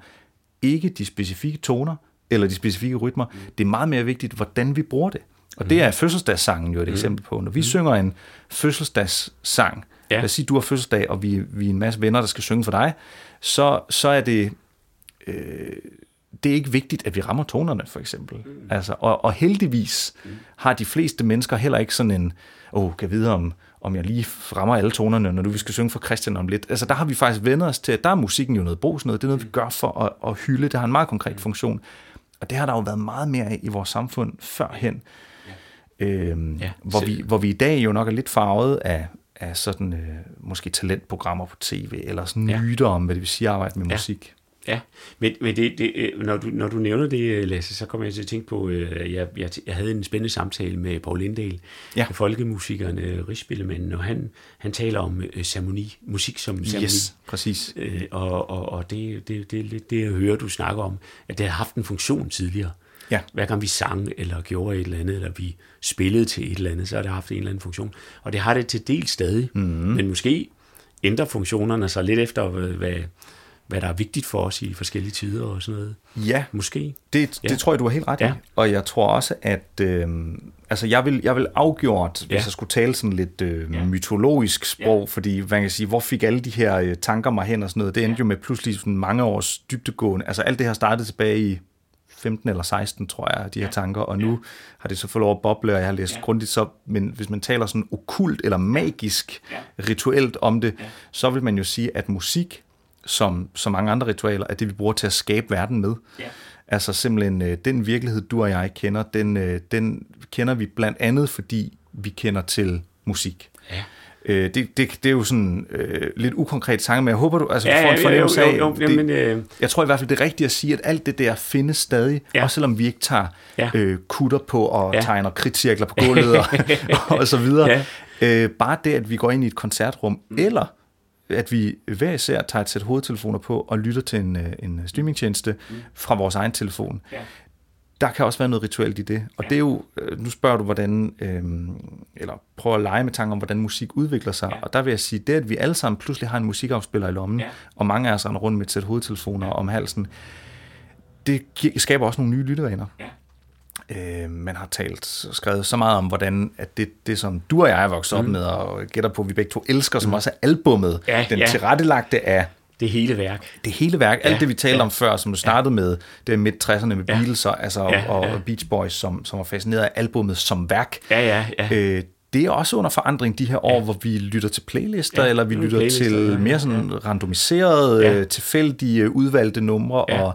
ikke de specifikke toner eller de specifikke rytmer. Mm. Det er meget mere vigtigt, hvordan vi bruger det. Og mm. det er fødselsdagssangen jo et mm. eksempel på. Når vi mm. synger en fødselsdagssang, ja. lad os sige, du har fødselsdag, og vi, vi er en masse venner, der skal synge for dig, så, så er det... Øh, det er ikke vigtigt, at vi rammer tonerne, for eksempel. Mm. Altså, og, og heldigvis mm. har de fleste mennesker heller ikke sådan en, åh, oh, kan vide, om, om jeg lige rammer alle tonerne, når du vi skal synge for Christian om lidt. Altså, der har vi faktisk vendt os til, at der er musikken jo noget brug, noget. Det er noget, vi mm. gør for at, at hylde. Det har en meget konkret mm. funktion. Og det har der jo været meget mere af i vores samfund førhen. Ja. Øhm, ja. Hvor, vi, hvor vi i dag jo nok er lidt farvet af, af sådan øh, måske talentprogrammer på tv, eller sådan ja. myter om, hvad det vil sige at arbejde med ja. musik. Ja, men, men det, det, øh, når, du, når du nævner det, Lasse, så kommer jeg til at tænke på, øh, jeg, jeg, jeg havde en spændende samtale med Paul Lindahl, ja. folkemusikeren, øh, Rigsspillemanden, og han, han taler om øh, ceremoni, musik som ceremoni. Yes, præcis. Øh, og og, og det, det, det er lidt det, jeg hører, du snakker om, at det har haft en funktion tidligere. Ja. Hver gang vi sang, eller gjorde et eller andet, eller vi spillede til et eller andet, så har det haft en eller anden funktion. Og det har det til del stadig, mm-hmm. men måske ændrer funktionerne sig lidt efter, hvad hvad der er vigtigt for os i forskellige tider og sådan noget. Ja, måske. Det, det ja. tror jeg, du har helt ret ja. i. Og jeg tror også, at øh, altså jeg, vil, jeg vil afgjort, ja. hvis jeg skulle tale sådan lidt øh, ja. mytologisk sprog, ja. fordi man kan sige, hvor fik alle de her øh, tanker mig hen og sådan noget, det endte ja. jo med pludselig sådan mange års dybtegående, altså alt det her startede tilbage i 15 eller 16, tror jeg, de her tanker, og nu har det så fået lov at boble, og jeg har læst ja. grundigt så, men hvis man taler sådan okult eller magisk, rituelt om det, så vil man jo sige, at musik, som så mange andre ritualer, er det, vi bruger til at skabe verden med. Ja. Altså simpelthen, øh, den virkelighed, du og jeg kender, den, øh, den kender vi blandt andet, fordi vi kender til musik. Ja. Øh, det, det, det er jo sådan øh, lidt ukonkret tanke, men jeg håber, du altså, ja, får en fornemmelse af... Jo, jo, det, øh... Jeg tror i hvert fald, det er rigtigt at sige, at alt det der findes stadig, ja. også selvom vi ikke tager ja. øh, kutter på og ja. tegner kridtcirkler på gulvet og, og så videre. Ja. Øh, bare det, at vi går ind i et koncertrum, mm. eller at vi hver især tager et sæt hovedtelefoner på og lytter til en, øh, en streamingtjeneste mm. fra vores egen telefon. Ja der kan også være noget rituelt i det. Og ja. det er jo, øh, nu spørger du, hvordan, øhm, eller prøver at lege med tanker om, hvordan musik udvikler sig. Ja. Og der vil jeg sige, det at vi alle sammen pludselig har en musikafspiller i lommen, ja. og mange af os render rundt med et sæt hovedtelefoner ja. om halsen, det skaber også nogle nye lyttevaner. Ja. Øh, man har talt skrevet så meget om, hvordan at det, det som du og jeg er vokset mm. op med, og gætter på, at vi begge to elsker, som mm. også er albummet, ja, den ja. tilrettelagte af det hele værk. Det hele værk. Ja, Alt det, vi talte ja, om før, som du startede ja. med, det midt 60'erne med ja, Beatles og, altså, ja, og, og Beach Boys, som, som var fascineret af albummet som værk. Ja, ja, ja. Øh, det er også under forandring de her år, ja. hvor vi lytter til playlister, ja, eller vi lytter til ja, mere sådan ja. randomiserede, ja. tilfældige, udvalgte numre. Ja. Og,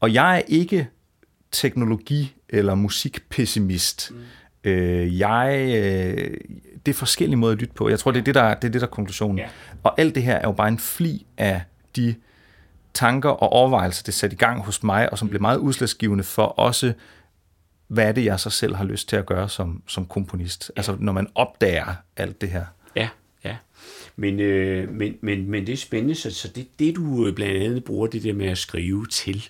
og jeg er ikke teknologi- eller musikpessimist. Mm. Øh, jeg, øh, det er forskellige måder at lytte på. Jeg tror, det er det, der, det er, det, der er konklusionen. Ja. Og alt det her er jo bare en fli af de tanker og overvejelser, det sat i gang hos mig, og som blev meget udslagsgivende for også, hvad er det, jeg så selv har lyst til at gøre som, som komponist. Ja. Altså, når man opdager alt det her. Ja, ja. Men, øh, men, men, men det er spændende, så, så det det, du blandt andet bruger, det der med at skrive til.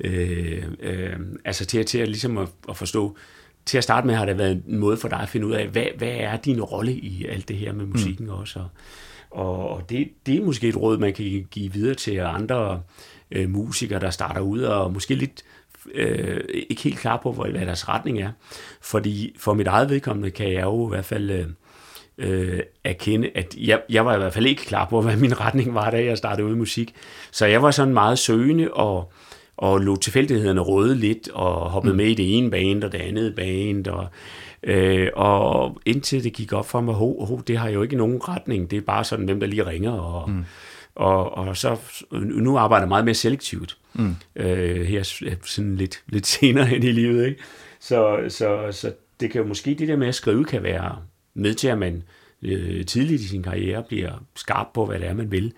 Øh, øh, altså til, til at, ligesom at, at forstå, til at starte med har det været en måde for dig at finde ud af, hvad, hvad er din rolle i alt det her med musikken mm. også. Og, og det, det er måske et råd, man kan give videre til andre øh, musikere, der starter ud og måske lidt øh, ikke helt klar på, hvad deres retning er. Fordi for mit eget vedkommende kan jeg jo i hvert fald øh, øh, erkende, at jeg, jeg var i hvert fald ikke klar på, hvad min retning var, da jeg startede ud i musik. Så jeg var sådan meget søgende og og lå tilfældighederne råde lidt, og hoppede mm. med i det ene band og det andet band, og, øh, og indtil det gik op for mig, ho, ho, det har jo ikke nogen retning, det er bare sådan, hvem der lige ringer, og, mm. og, og så, nu arbejder jeg meget mere selektivt, mm. øh, her sådan lidt, lidt senere hen i livet, ikke? Så, så, så det kan jo måske, det der med at skrive, kan være med til, at man øh, tidligt i sin karriere bliver skarp på, hvad det er, man vil.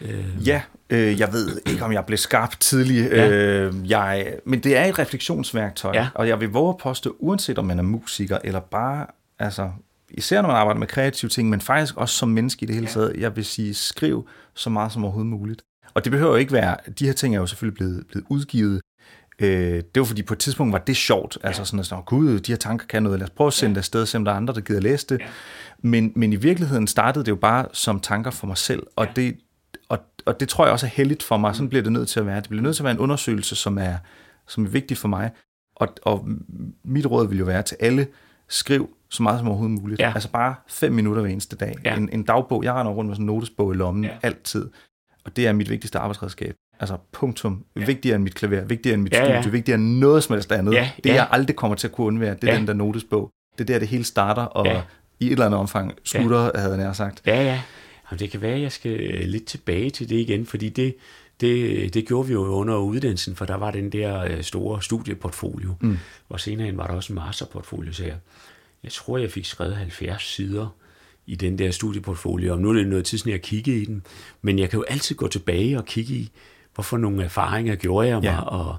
Øh. Ja, øh, jeg ved ikke, om jeg blev skarp tidlig, ja. øh, jeg, men det er et refleksionsværktøj, ja. og jeg vil våge at påstå, uanset om man er musiker, eller bare, altså, især når man arbejder med kreative ting, men faktisk også som menneske i det hele taget, jeg vil sige, skriv så meget som overhovedet muligt. Og det behøver jo ikke være, de her ting er jo selvfølgelig blevet, blevet udgivet, Øh, det var fordi på et tidspunkt var det sjovt, altså sådan at, gud, de her tanker kan noget, lad os prøve at sende det afsted, se om der er andre, der gider læse det. Men, men i virkeligheden startede det jo bare som tanker for mig selv, og det, og, det tror jeg også er heldigt for mig. Sådan bliver det nødt til at være. Det bliver nødt til at være en undersøgelse, som er, som er vigtig for mig. Og, og mit råd vil jo være til alle, skriv så meget som overhovedet muligt. Ja. Altså bare fem minutter hver eneste dag. Ja. En, en dagbog, jeg render rundt med sådan en notesbog i lommen ja. altid. Og det er mit vigtigste arbejdsredskab. Altså punktum. Ja. Vigtigere end mit klaver, vigtigere end mit ja, studie, ja. vigtigere end noget som helst andet. Ja, det ja. jeg aldrig kommer til at kunne undvære, det er ja. den der notesbog. Det er der, det hele starter, og ja. i et eller andet omfang slutter, ja. havde jeg nær sagt. Ja, ja. Jamen, det kan være, at jeg skal øh, lidt tilbage til det igen, fordi det, det, det gjorde vi jo under uddannelsen, for der var den der øh, store studieportfolio, mm. og senere var der også en masterportfolio, så jeg, jeg tror, jeg fik skrevet 70 sider i den der studieportfolio, og nu er det noget tid, at kigge i den, men jeg kan jo altid gå tilbage og kigge i, hvorfor nogle erfaringer gjorde jeg mig, ja. og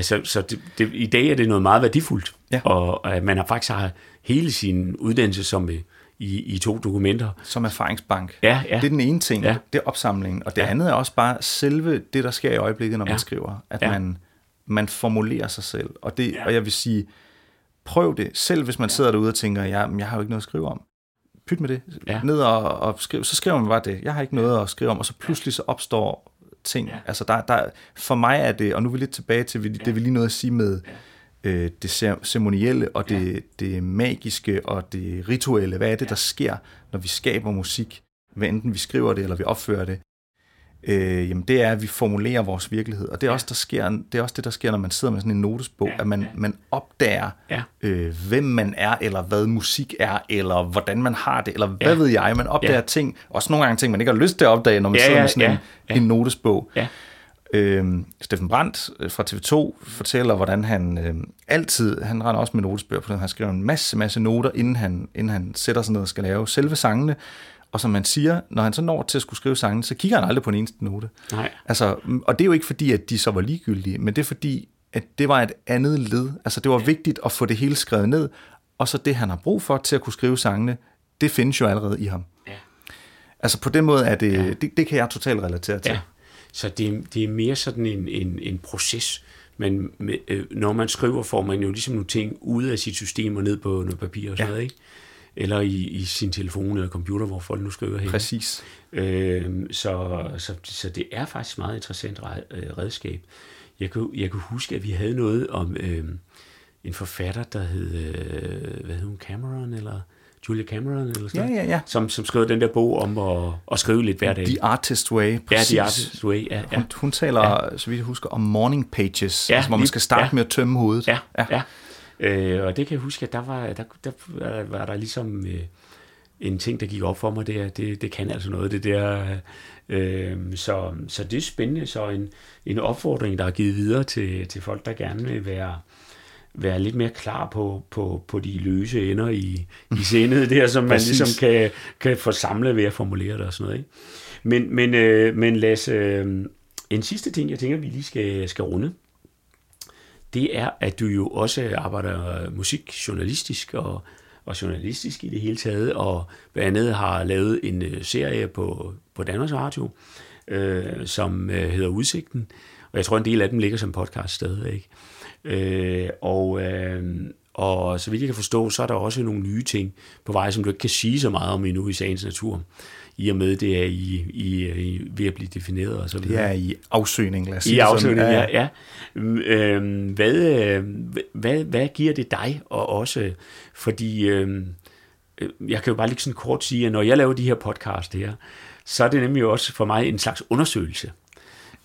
så, så det, det, i dag er det noget meget værdifuldt, ja. og at man har faktisk har hele sin uddannelse som i, i to dokumenter. Som erfaringsbank. Ja, ja. Det er den ene ting, ja. det er opsamlingen. Og det ja. andet er også bare selve det, der sker i øjeblikket, når ja. man skriver. At ja. man, man formulerer sig selv. Og, det, ja. og jeg vil sige, prøv det. Selv hvis man ja. sidder derude og tænker, ja, men jeg har jo ikke noget at skrive om. Pyt med det. Ja. Ned og, og skriv. Så skriver man bare det. Jeg har ikke noget at skrive om. Og så pludselig så opstår ting. Ja. Altså der, der, for mig er det, og nu er vi lidt tilbage til det, vi lige nåede at sige med, ja øh, det ceremonielle og det, ja. det magiske og det rituelle. Hvad er det, der sker, når vi skaber musik? Hvad enten vi skriver det, eller vi opfører det. øh, jamen det er, at vi formulerer vores virkelighed. Og det er, ja. også, der sker, det er også det, der sker, når man sidder med sådan en notesbog, ja. at man, man opdager, ja. øh, hvem man er, eller hvad musik er, eller hvordan man har det, eller hvad ja. ved jeg. Man opdager ja. ting, også nogle gange ting, man ikke har lyst til at opdage, når man ja, sidder med sådan ja. en, ja. en notesbog. Ja. Øh, Steffen Brandt øh, fra TV2 fortæller, hvordan han øh, altid, han render også med notesbøger på den, han skriver en masse, masse noter, inden han, inden han sætter sig ned og skal lave selve sangene. Og som man siger, når han så når til at skulle skrive sangen, så kigger han aldrig på en eneste note. Nej. Altså, og det er jo ikke fordi, at de så var ligegyldige, men det er fordi, at det var et andet led. Altså, det var vigtigt at få det hele skrevet ned, og så det, han har brug for til at kunne skrive sangene, det findes jo allerede i ham. Ja. Altså, på den måde er det, ja. det, det kan jeg totalt relatere til. Ja. Så det, det er mere sådan en, en, en proces, men øh, når man skriver, får man jo ligesom nogle ting ud af sit system og ned på noget papir og sådan ja. noget, ikke? eller i, i sin telefon eller computer, hvor folk nu skriver hen. Præcis. Øh, så, så, så det er faktisk meget interessant øh, redskab. Jeg kan, jeg kan huske, at vi havde noget om øh, en forfatter, der hed, øh, hvad hed hun, Cameron, eller Julia Cameron, eller sådan ja, ja, ja. Som, som skrev den der bog om at, at skrive lidt hver dag. The Artist Way, præcis. Ja, The Artist Way, ja. ja. Hun, hun taler, ja. så vidt jeg husker, om morning pages, ja, altså, hvor man skal starte ja. med at tømme hovedet. Ja, ja. ja. Øh, og det kan jeg huske, at der var der, der, der, var der ligesom øh, en ting, der gik op for mig, det, det, det kan altså noget, det der. Øh, så, så det er spændende, så en, en opfordring, der er givet videre til, til folk, der gerne vil være, være lidt mere klar på, på, på de løse ender i, i scenet der, som man ligesom kan, kan få samlet ved at formulere det og sådan noget. Ikke? Men, men, øh, men Lasse, øh, en sidste ting, jeg tænker, vi lige skal, skal runde, det er, at du jo også arbejder musikjournalistisk og, og journalistisk i det hele taget, og blandt andet har lavet en øh, serie på, på Danmarks Radio, øh, som øh, hedder Udsigten, og jeg tror, en del af dem ligger som podcast stadigvæk. Øh, og, øh, og så vidt jeg kan forstå, så er der også nogle nye ting på vej, som du ikke kan sige så meget om endnu i sagens natur i og med det er i, i, i ved at blive defineret og så videre. Det er i afsøgning, lad os sige I afsøgning, sådan. ja. ja. Øhm, hvad, øh, hvad, hvad giver det dig, og også fordi, øhm, øh, jeg kan jo bare lige sådan kort sige, at når jeg laver de her podcast her, så er det nemlig også for mig en slags undersøgelse.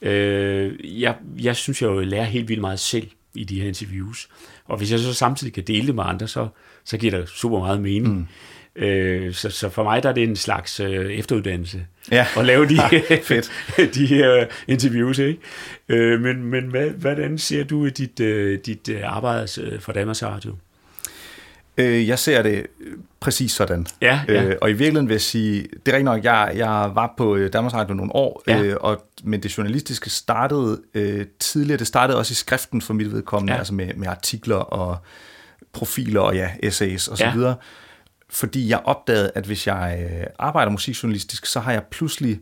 Øh, jeg, jeg synes, jeg jo lærer helt vildt meget selv i de her interviews. Og hvis jeg så samtidig kan dele det med andre, så, så giver det super meget mening. Mm. Øh, så, så for mig der er det en slags øh, efteruddannelse ja. at lave de, Fedt. de her interviews. Ikke? Øh, men men hvad, hvordan ser du dit, øh, dit øh, arbejde øh, for Danmarks Radio? Øh, jeg ser det præcis sådan. Ja, ja. Øh, og i virkeligheden vil jeg sige, det er rigtigt nok, jeg, jeg var på øh, Danmarks Radio nogle år, ja. øh, og, men det journalistiske startede øh, tidligere, det startede også i skriften for mit vedkommende, ja. altså med, med artikler og profiler og ja, essays og så ja. videre fordi jeg opdagede, at hvis jeg øh, arbejder musikjournalistisk, så har jeg pludselig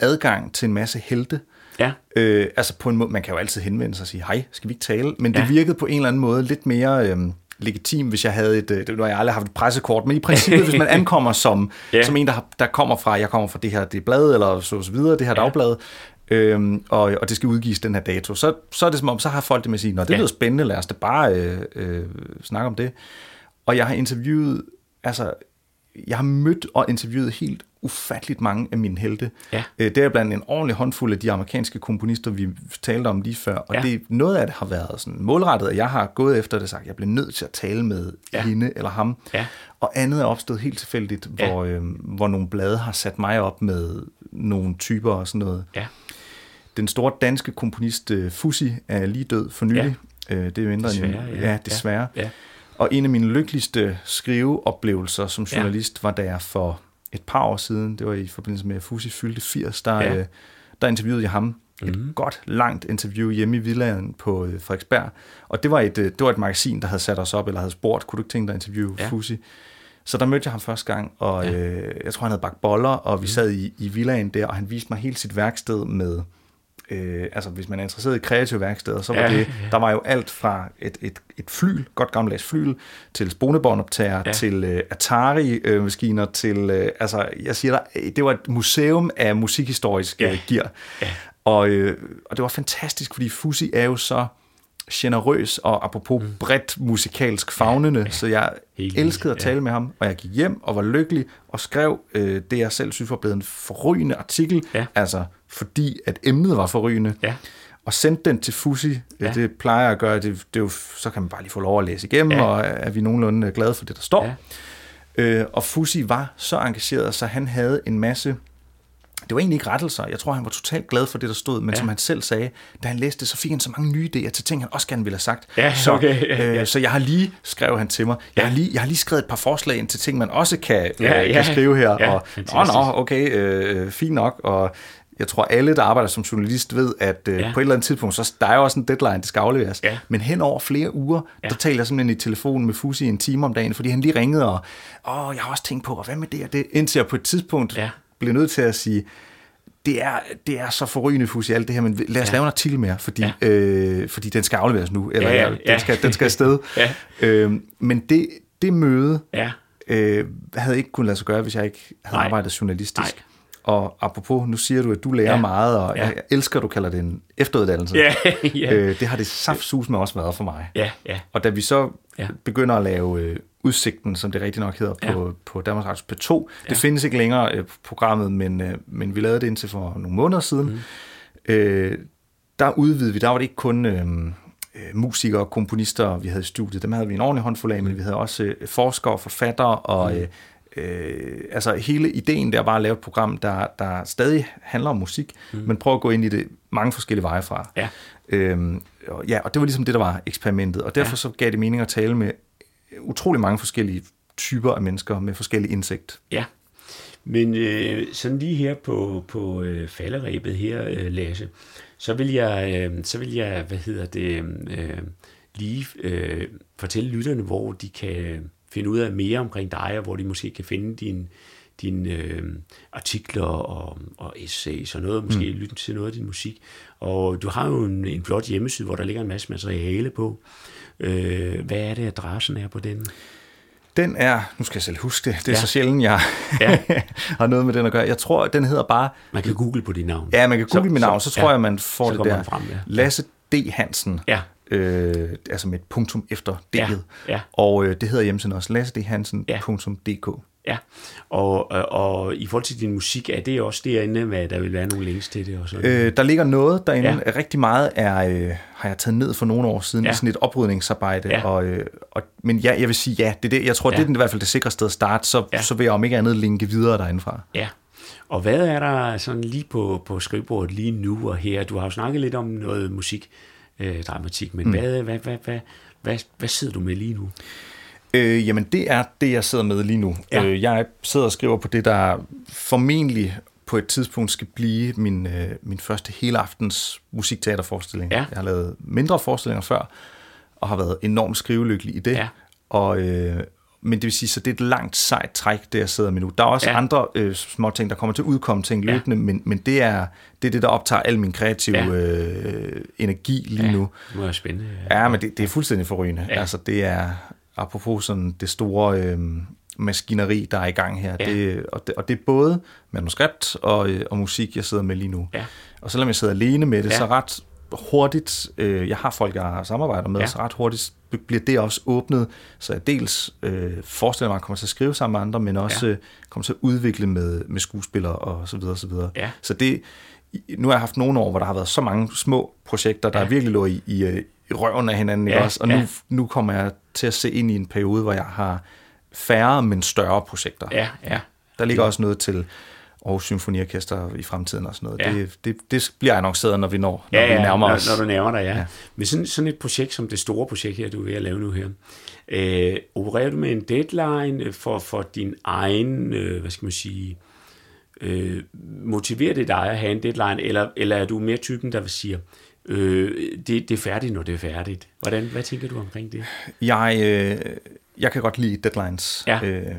adgang til en masse helte. Ja. Øh, altså på en måde, man kan jo altid henvende sig og sige, hej, skal vi ikke tale? Men ja. det virkede på en eller anden måde lidt mere øh, legitim, hvis jeg havde et, øh, det har jeg aldrig haft et pressekort, men i princippet, hvis man ankommer som, ja. som en, der, der kommer fra, jeg kommer fra det her det blad, eller så, så videre, det her ja. dagblad, øhm, og, og det skal udgives den her dato, så, så er det som om, så har folk det med at sige, nå, det ja. lyder spændende, lad os da bare øh, øh, snakke om det. Og jeg har interviewet altså, jeg har mødt og interviewet helt ufatteligt mange af mine helte. Ja. Øh, det er blandt en ordentlig håndfuld af de amerikanske komponister, vi talte om lige før. Og ja. det, noget af det har været sådan målrettet, at jeg har gået efter det og sagt, at jeg bliver nødt til at tale med ja. hende eller ham. Ja. Og andet er opstået helt tilfældigt, ja. hvor, øh, hvor nogle blade har sat mig op med nogle typer og sådan noget. Ja. Den store danske komponist uh, Fussi er lige død for nylig. Ja. Uh, det er jo mindre desværre, end... Ja, ja desværre. Ja. Og en af mine lykkeligste skriveoplevelser som journalist ja. var da jeg for et par år siden, det var i forbindelse med, at Fusi fyldte 80, der, ja. øh, der interviewede jeg ham. Et mm. godt, langt interview hjemme i villaen på øh, Frederiksberg. Og det var, et, øh, det var et magasin, der havde sat os op, eller havde spurgt, kunne du ikke tænke dig at interviewe ja. Fusi? Så der mødte jeg ham første gang, og ja. øh, jeg tror, han havde bagt boller, og vi mm. sad i, i villaen der, og han viste mig hele sit værksted med øh, altså hvis man er interesseret i kreative værksteder, så var ja, det, der var jo alt fra et, et, et flyl, godt gammeldags flyl, til sponebåndoptager, ja. til øh, Atari-maskiner, til, øh, altså jeg siger dig, det var et museum af musikhistorisk ja. øh, gear. Ja. Og, øh, og det var fantastisk, fordi Fusi er jo så generøs og apropos mm. bredt musikalsk fagnende, ja, ja, så jeg elskede at tale ja. med ham, og jeg gik hjem og var lykkelig og skrev øh, det, jeg selv synes var blevet en forrygende artikel, ja. altså fordi at emnet var forrygende. Ja og sendte den til Fusi. Ja. Det plejer jeg at gøre, det, det er jo, så kan man bare lige få lov at læse igennem, ja. og er vi nogenlunde glade for det, der står. Ja. Øh, og Fusi var så engageret, så han havde en masse det var egentlig ikke rettelser. Jeg tror, han var totalt glad for det, der stod, men ja. som han selv sagde, da han læste det, så fik han så mange nye idéer til ting, han også gerne ville have sagt. Ja, så, okay, ja, ja. Øh, så jeg har lige, skrev han til mig, jeg, har lige, jeg har lige skrevet et par forslag ind til ting, man også kan, ja, øh, kan skrive her. Ja, og, nå, nå, okay, øh, fint nok. Og jeg tror, alle, der arbejder som journalist, ved, at øh, ja. på et eller andet tidspunkt, så der er jo også en deadline, det skal afleveres. Ja. Men hen over flere uger, ja. der taler jeg simpelthen i telefonen med Fusi en time om dagen, fordi han lige ringede og, åh, jeg har også tænkt på, og hvad med det og det? Indtil jeg på et tidspunkt ja. Blev nødt til at sige, det er, det er så forrygende Fusi, alt det her, men lad os ja. lave en artikel mere, fordi, ja. øh, fordi den skal afleveres nu, eller ja, ja, ja. Den, skal, den skal afsted. ja. øh, men det, det møde ja. øh, havde ikke kunnet lade sig gøre, hvis jeg ikke havde Nej. arbejdet journalistisk. Nej. Og apropos, nu siger du, at du lærer ja. meget, og ja. jeg elsker, at du kalder det en efteruddannelse. Ja, ja. Øh, det har det saftsus med også været for mig. Ja, ja. Og da vi så ja. begynder at lave øh, udsigten, som det rigtig nok hedder på, ja. på Danmarks Radio P2, ja. det findes ikke længere øh, programmet, men, øh, men vi lavede det indtil for nogle måneder siden. Mm. Øh, der udvidede vi, der var det ikke kun... Øh, øh, musikere og komponister, vi havde i studiet. Dem havde vi en ordentlig håndfuld af, men vi havde også øh, forskere, forfattere og mm. øh, øh, altså hele ideen der var at lave et program, der, der stadig handler om musik, mm. men prøve at gå ind i det mange forskellige veje fra. Ja. Øhm, og, ja, og det var ligesom det, der var eksperimentet, og derfor ja. så gav det mening at tale med utrolig mange forskellige typer af mennesker med forskellig indsigt. Ja, men øh, sådan lige her på, på øh, falderæbet her, øh, Lasse, så vil jeg, øh, så vil jeg, hvad hedder det, øh, lige øh, fortælle lytterne, hvor de kan finde ud af mere omkring dig, og hvor de måske kan finde din, dine øh, artikler og, og essays og noget, måske mm. lytte til noget af din musik. Og du har jo en, en flot hjemmeside, hvor der ligger en masse materiale på. Øh, hvad er det, adressen er på den? Den er, nu skal jeg selv huske det, det er ja. så sjældent, jeg ja. har noget med den at gøre. Jeg tror, den hedder bare... Man kan google på dit navn. Ja, man kan google så, mit navn, så, så tror ja. jeg, man får det der. Frem, ja. Lasse D. Hansen. Ja øh, altså med et punktum efter D'et. Ja, ja. Og øh, det hedder hjemmesiden også lassedhansen.dk. Ja. Ja, og, og, og i forhold til din musik, er det også derinde, hvad der vil være nogle links til det? Og sådan? Øh, der ligger noget derinde. Ja. Rigtig meget er, øh, har jeg taget ned for nogle år siden, ja. sådan et oprydningsarbejde. Ja. Og, øh, og, men ja, jeg vil sige ja, det er det. Jeg tror, ja. det er i hvert fald det sikre sted at starte, så, ja. så vil jeg om ikke andet linke videre derindefra. Ja, og hvad er der sådan lige på, på skrivebordet lige nu og her? Du har jo snakket lidt om noget musik øh, dramatik. Men mm. hvad, hvad, hvad, hvad, hvad, hvad sidder du med lige nu? Øh, jamen, det er det, jeg sidder med lige nu. Ja. Øh, jeg sidder og skriver på det, der formentlig på et tidspunkt skal blive min, øh, min første hele aftens musikteaterforestilling. Ja. Jeg har lavet mindre forestillinger før, og har været enormt skrivelykkelig i det. Ja. Og, øh, men det vil sige, så det er et langt sejt træk, det jeg sidder med nu. Der er også ja. andre øh, små ting, der kommer til at udkomme ting løbende, ja. men, men det, er, det er det, der optager al min kreative ja. øh, energi lige ja. nu. Det må være spændende. Ja, ja men det, det er fuldstændig forrygende. Ja. Altså, det er, apropos sådan det store øh, maskineri, der er i gang her, ja. det, og, det, og det er både manuskript og, øh, og musik, jeg sidder med lige nu. Ja. Og selvom jeg sidder alene med det, ja. så ret hurtigt, øh, jeg har folk, jeg har samarbejder med, ja. så ret hurtigt bliver det også åbnet, så jeg dels øh, forestiller mig, at jeg kommer til at skrive sammen med andre, men også ja. øh, kommer til at udvikle med, med skuespillere og så videre, og så videre. Ja. Så det, nu har jeg haft nogle år, hvor der har været så mange små projekter, der ja. virkelig lå i, i, øh, i røven af hinanden, ja. også? og nu, ja. nu kommer jeg til at se ind i en periode, hvor jeg har færre, men større projekter. Ja, ja. Der ligger ja. også noget til Aarhus Symfoniorkester i fremtiden og sådan noget. Ja. Det, det, det bliver annonceret, når vi når, når ja, vi nærmer når, os. når du nærmer dig, ja. ja. Men sådan, sådan et projekt som det store projekt her, du er ved at lave nu her, øh, opererer du med en deadline for, for din egen, øh, hvad skal man sige, øh, motiverer det dig at have en deadline, eller, eller er du mere typen, der siger, øh, det, det er færdigt, når det er færdigt? Hvordan, hvad tænker du omkring det? Jeg, øh, jeg kan godt lide deadlines. Ja. Øh,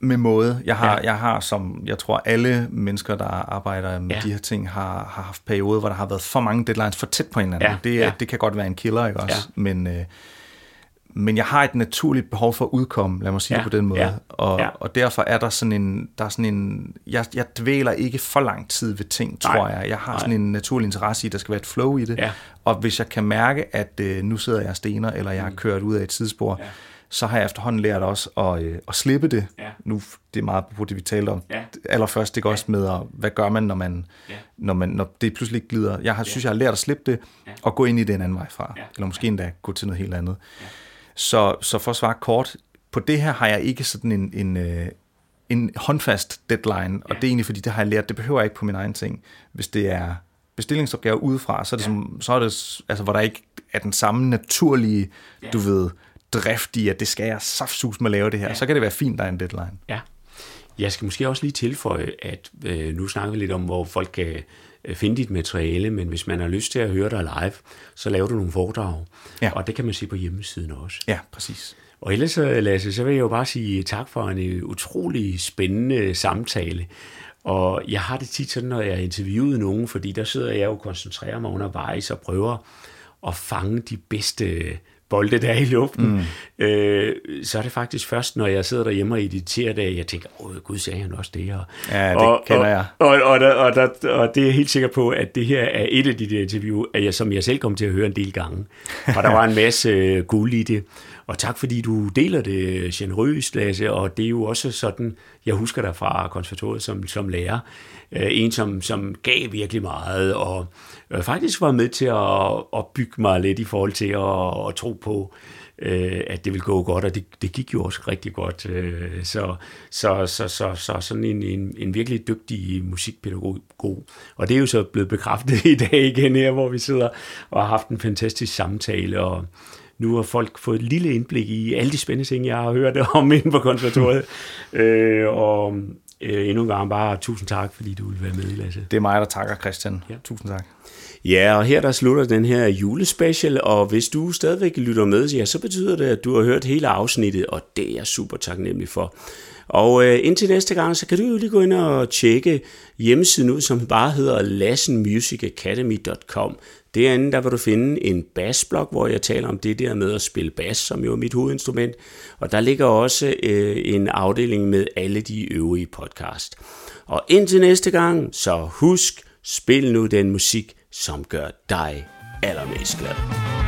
med måde. Jeg har, ja. jeg har, som jeg tror alle mennesker, der arbejder med ja. de her ting, har, har haft perioder, hvor der har været for mange deadlines for tæt på hinanden. Ja. Det, ja. det kan godt være en killer, ikke også? Ja. Men, øh, men jeg har et naturligt behov for at udkomme, lad mig sige ja, det på den måde. Ja, og, ja. og derfor er der sådan en, der er sådan en jeg, jeg dvæler ikke for lang tid ved ting, tror Nej. jeg. Jeg har Nej. sådan en naturlig interesse i, at der skal være et flow i det. Ja. Og hvis jeg kan mærke, at øh, nu sidder jeg stener, eller jeg har mm. kørt ud af et tidsspor, ja så har jeg efterhånden lært også at, øh, at slippe det. Ja. Nu, det er meget på det, vi talte om ja. allerførst, det går ja. også med, at, hvad gør man, når, man, ja. når, man, når det pludselig glider. Jeg har, ja. synes, jeg har lært at slippe det, ja. og gå ind i det en anden vej fra. Ja. Eller måske endda gå til noget helt andet. Ja. Så, så for at svare kort, på det her har jeg ikke sådan en, en, øh, en håndfast deadline, ja. og det er egentlig fordi, det har jeg lært, det behøver jeg ikke på min egen ting. Hvis det er bestillingsopgaver udefra, så er det, ja. som, så er det altså, hvor der ikke er den samme naturlige, ja. du ved, drift i, at det skal jeg saftsus med at lave det her, ja. så kan det være fint, der er en deadline. Ja. Jeg skal måske også lige tilføje, at øh, nu snakker vi lidt om, hvor folk kan øh, finde dit materiale, men hvis man har lyst til at høre dig live, så laver du nogle foredrag, ja. og det kan man se på hjemmesiden også. Ja, præcis. Og ellers, øh, Lasse, så vil jeg jo bare sige tak for en øh, utrolig spændende samtale. Og jeg har det tit sådan, når jeg interviewet nogen, fordi der sidder jeg jo og koncentrerer mig undervejs og prøver at fange de bedste bolde der i luften, mm. øh, så er det faktisk først, når jeg sidder derhjemme og editerer det, jeg tænker, åh gud, sagde han også det her. Ja, det og, kender jeg. Og, og, og, der, og, der, og det er jeg helt sikker på, at det her er et af de der interview, at jeg, som jeg selv kom til at høre en del gange. Og der var en masse øh, guld i det. Og tak fordi du deler det generøst, Lasse, og det er jo også sådan, jeg husker dig fra konservatoriet som, som lærer, øh, en som, som gav virkelig meget, og øh, faktisk var med til at, at bygge mig lidt i forhold til at, at tro på, øh, at det ville gå godt, og det, det gik jo også rigtig godt. Øh, så, så, så, så, så sådan en, en, en virkelig dygtig musikpædagog. Og det er jo så blevet bekræftet i dag igen her, hvor vi sidder og har haft en fantastisk samtale, og nu har folk fået et lille indblik i alle de spændende ting, jeg har hørt om inden på konservatoriet. øh, og øh, endnu en gang bare tusind tak, fordi du vil være med, Lasse. Det er mig, der takker, Christian. Ja. Tusind tak. Ja, og her der slutter den her julespecial, og hvis du stadigvæk lytter med, ja, så betyder det, at du har hørt hele afsnittet, og det er jeg super taknemmelig for. Og øh, indtil næste gang, så kan du jo lige gå ind og tjekke hjemmesiden ud, som bare hedder lassenmusicacademy.com. Derinde der vil du finde en bassblog, hvor jeg taler om det der med at spille bas, som jo er mit hovedinstrument. Og der ligger også øh, en afdeling med alle de øvrige podcast. Og indtil næste gang, så husk, spil nu den musik, som gør dig allermest glad.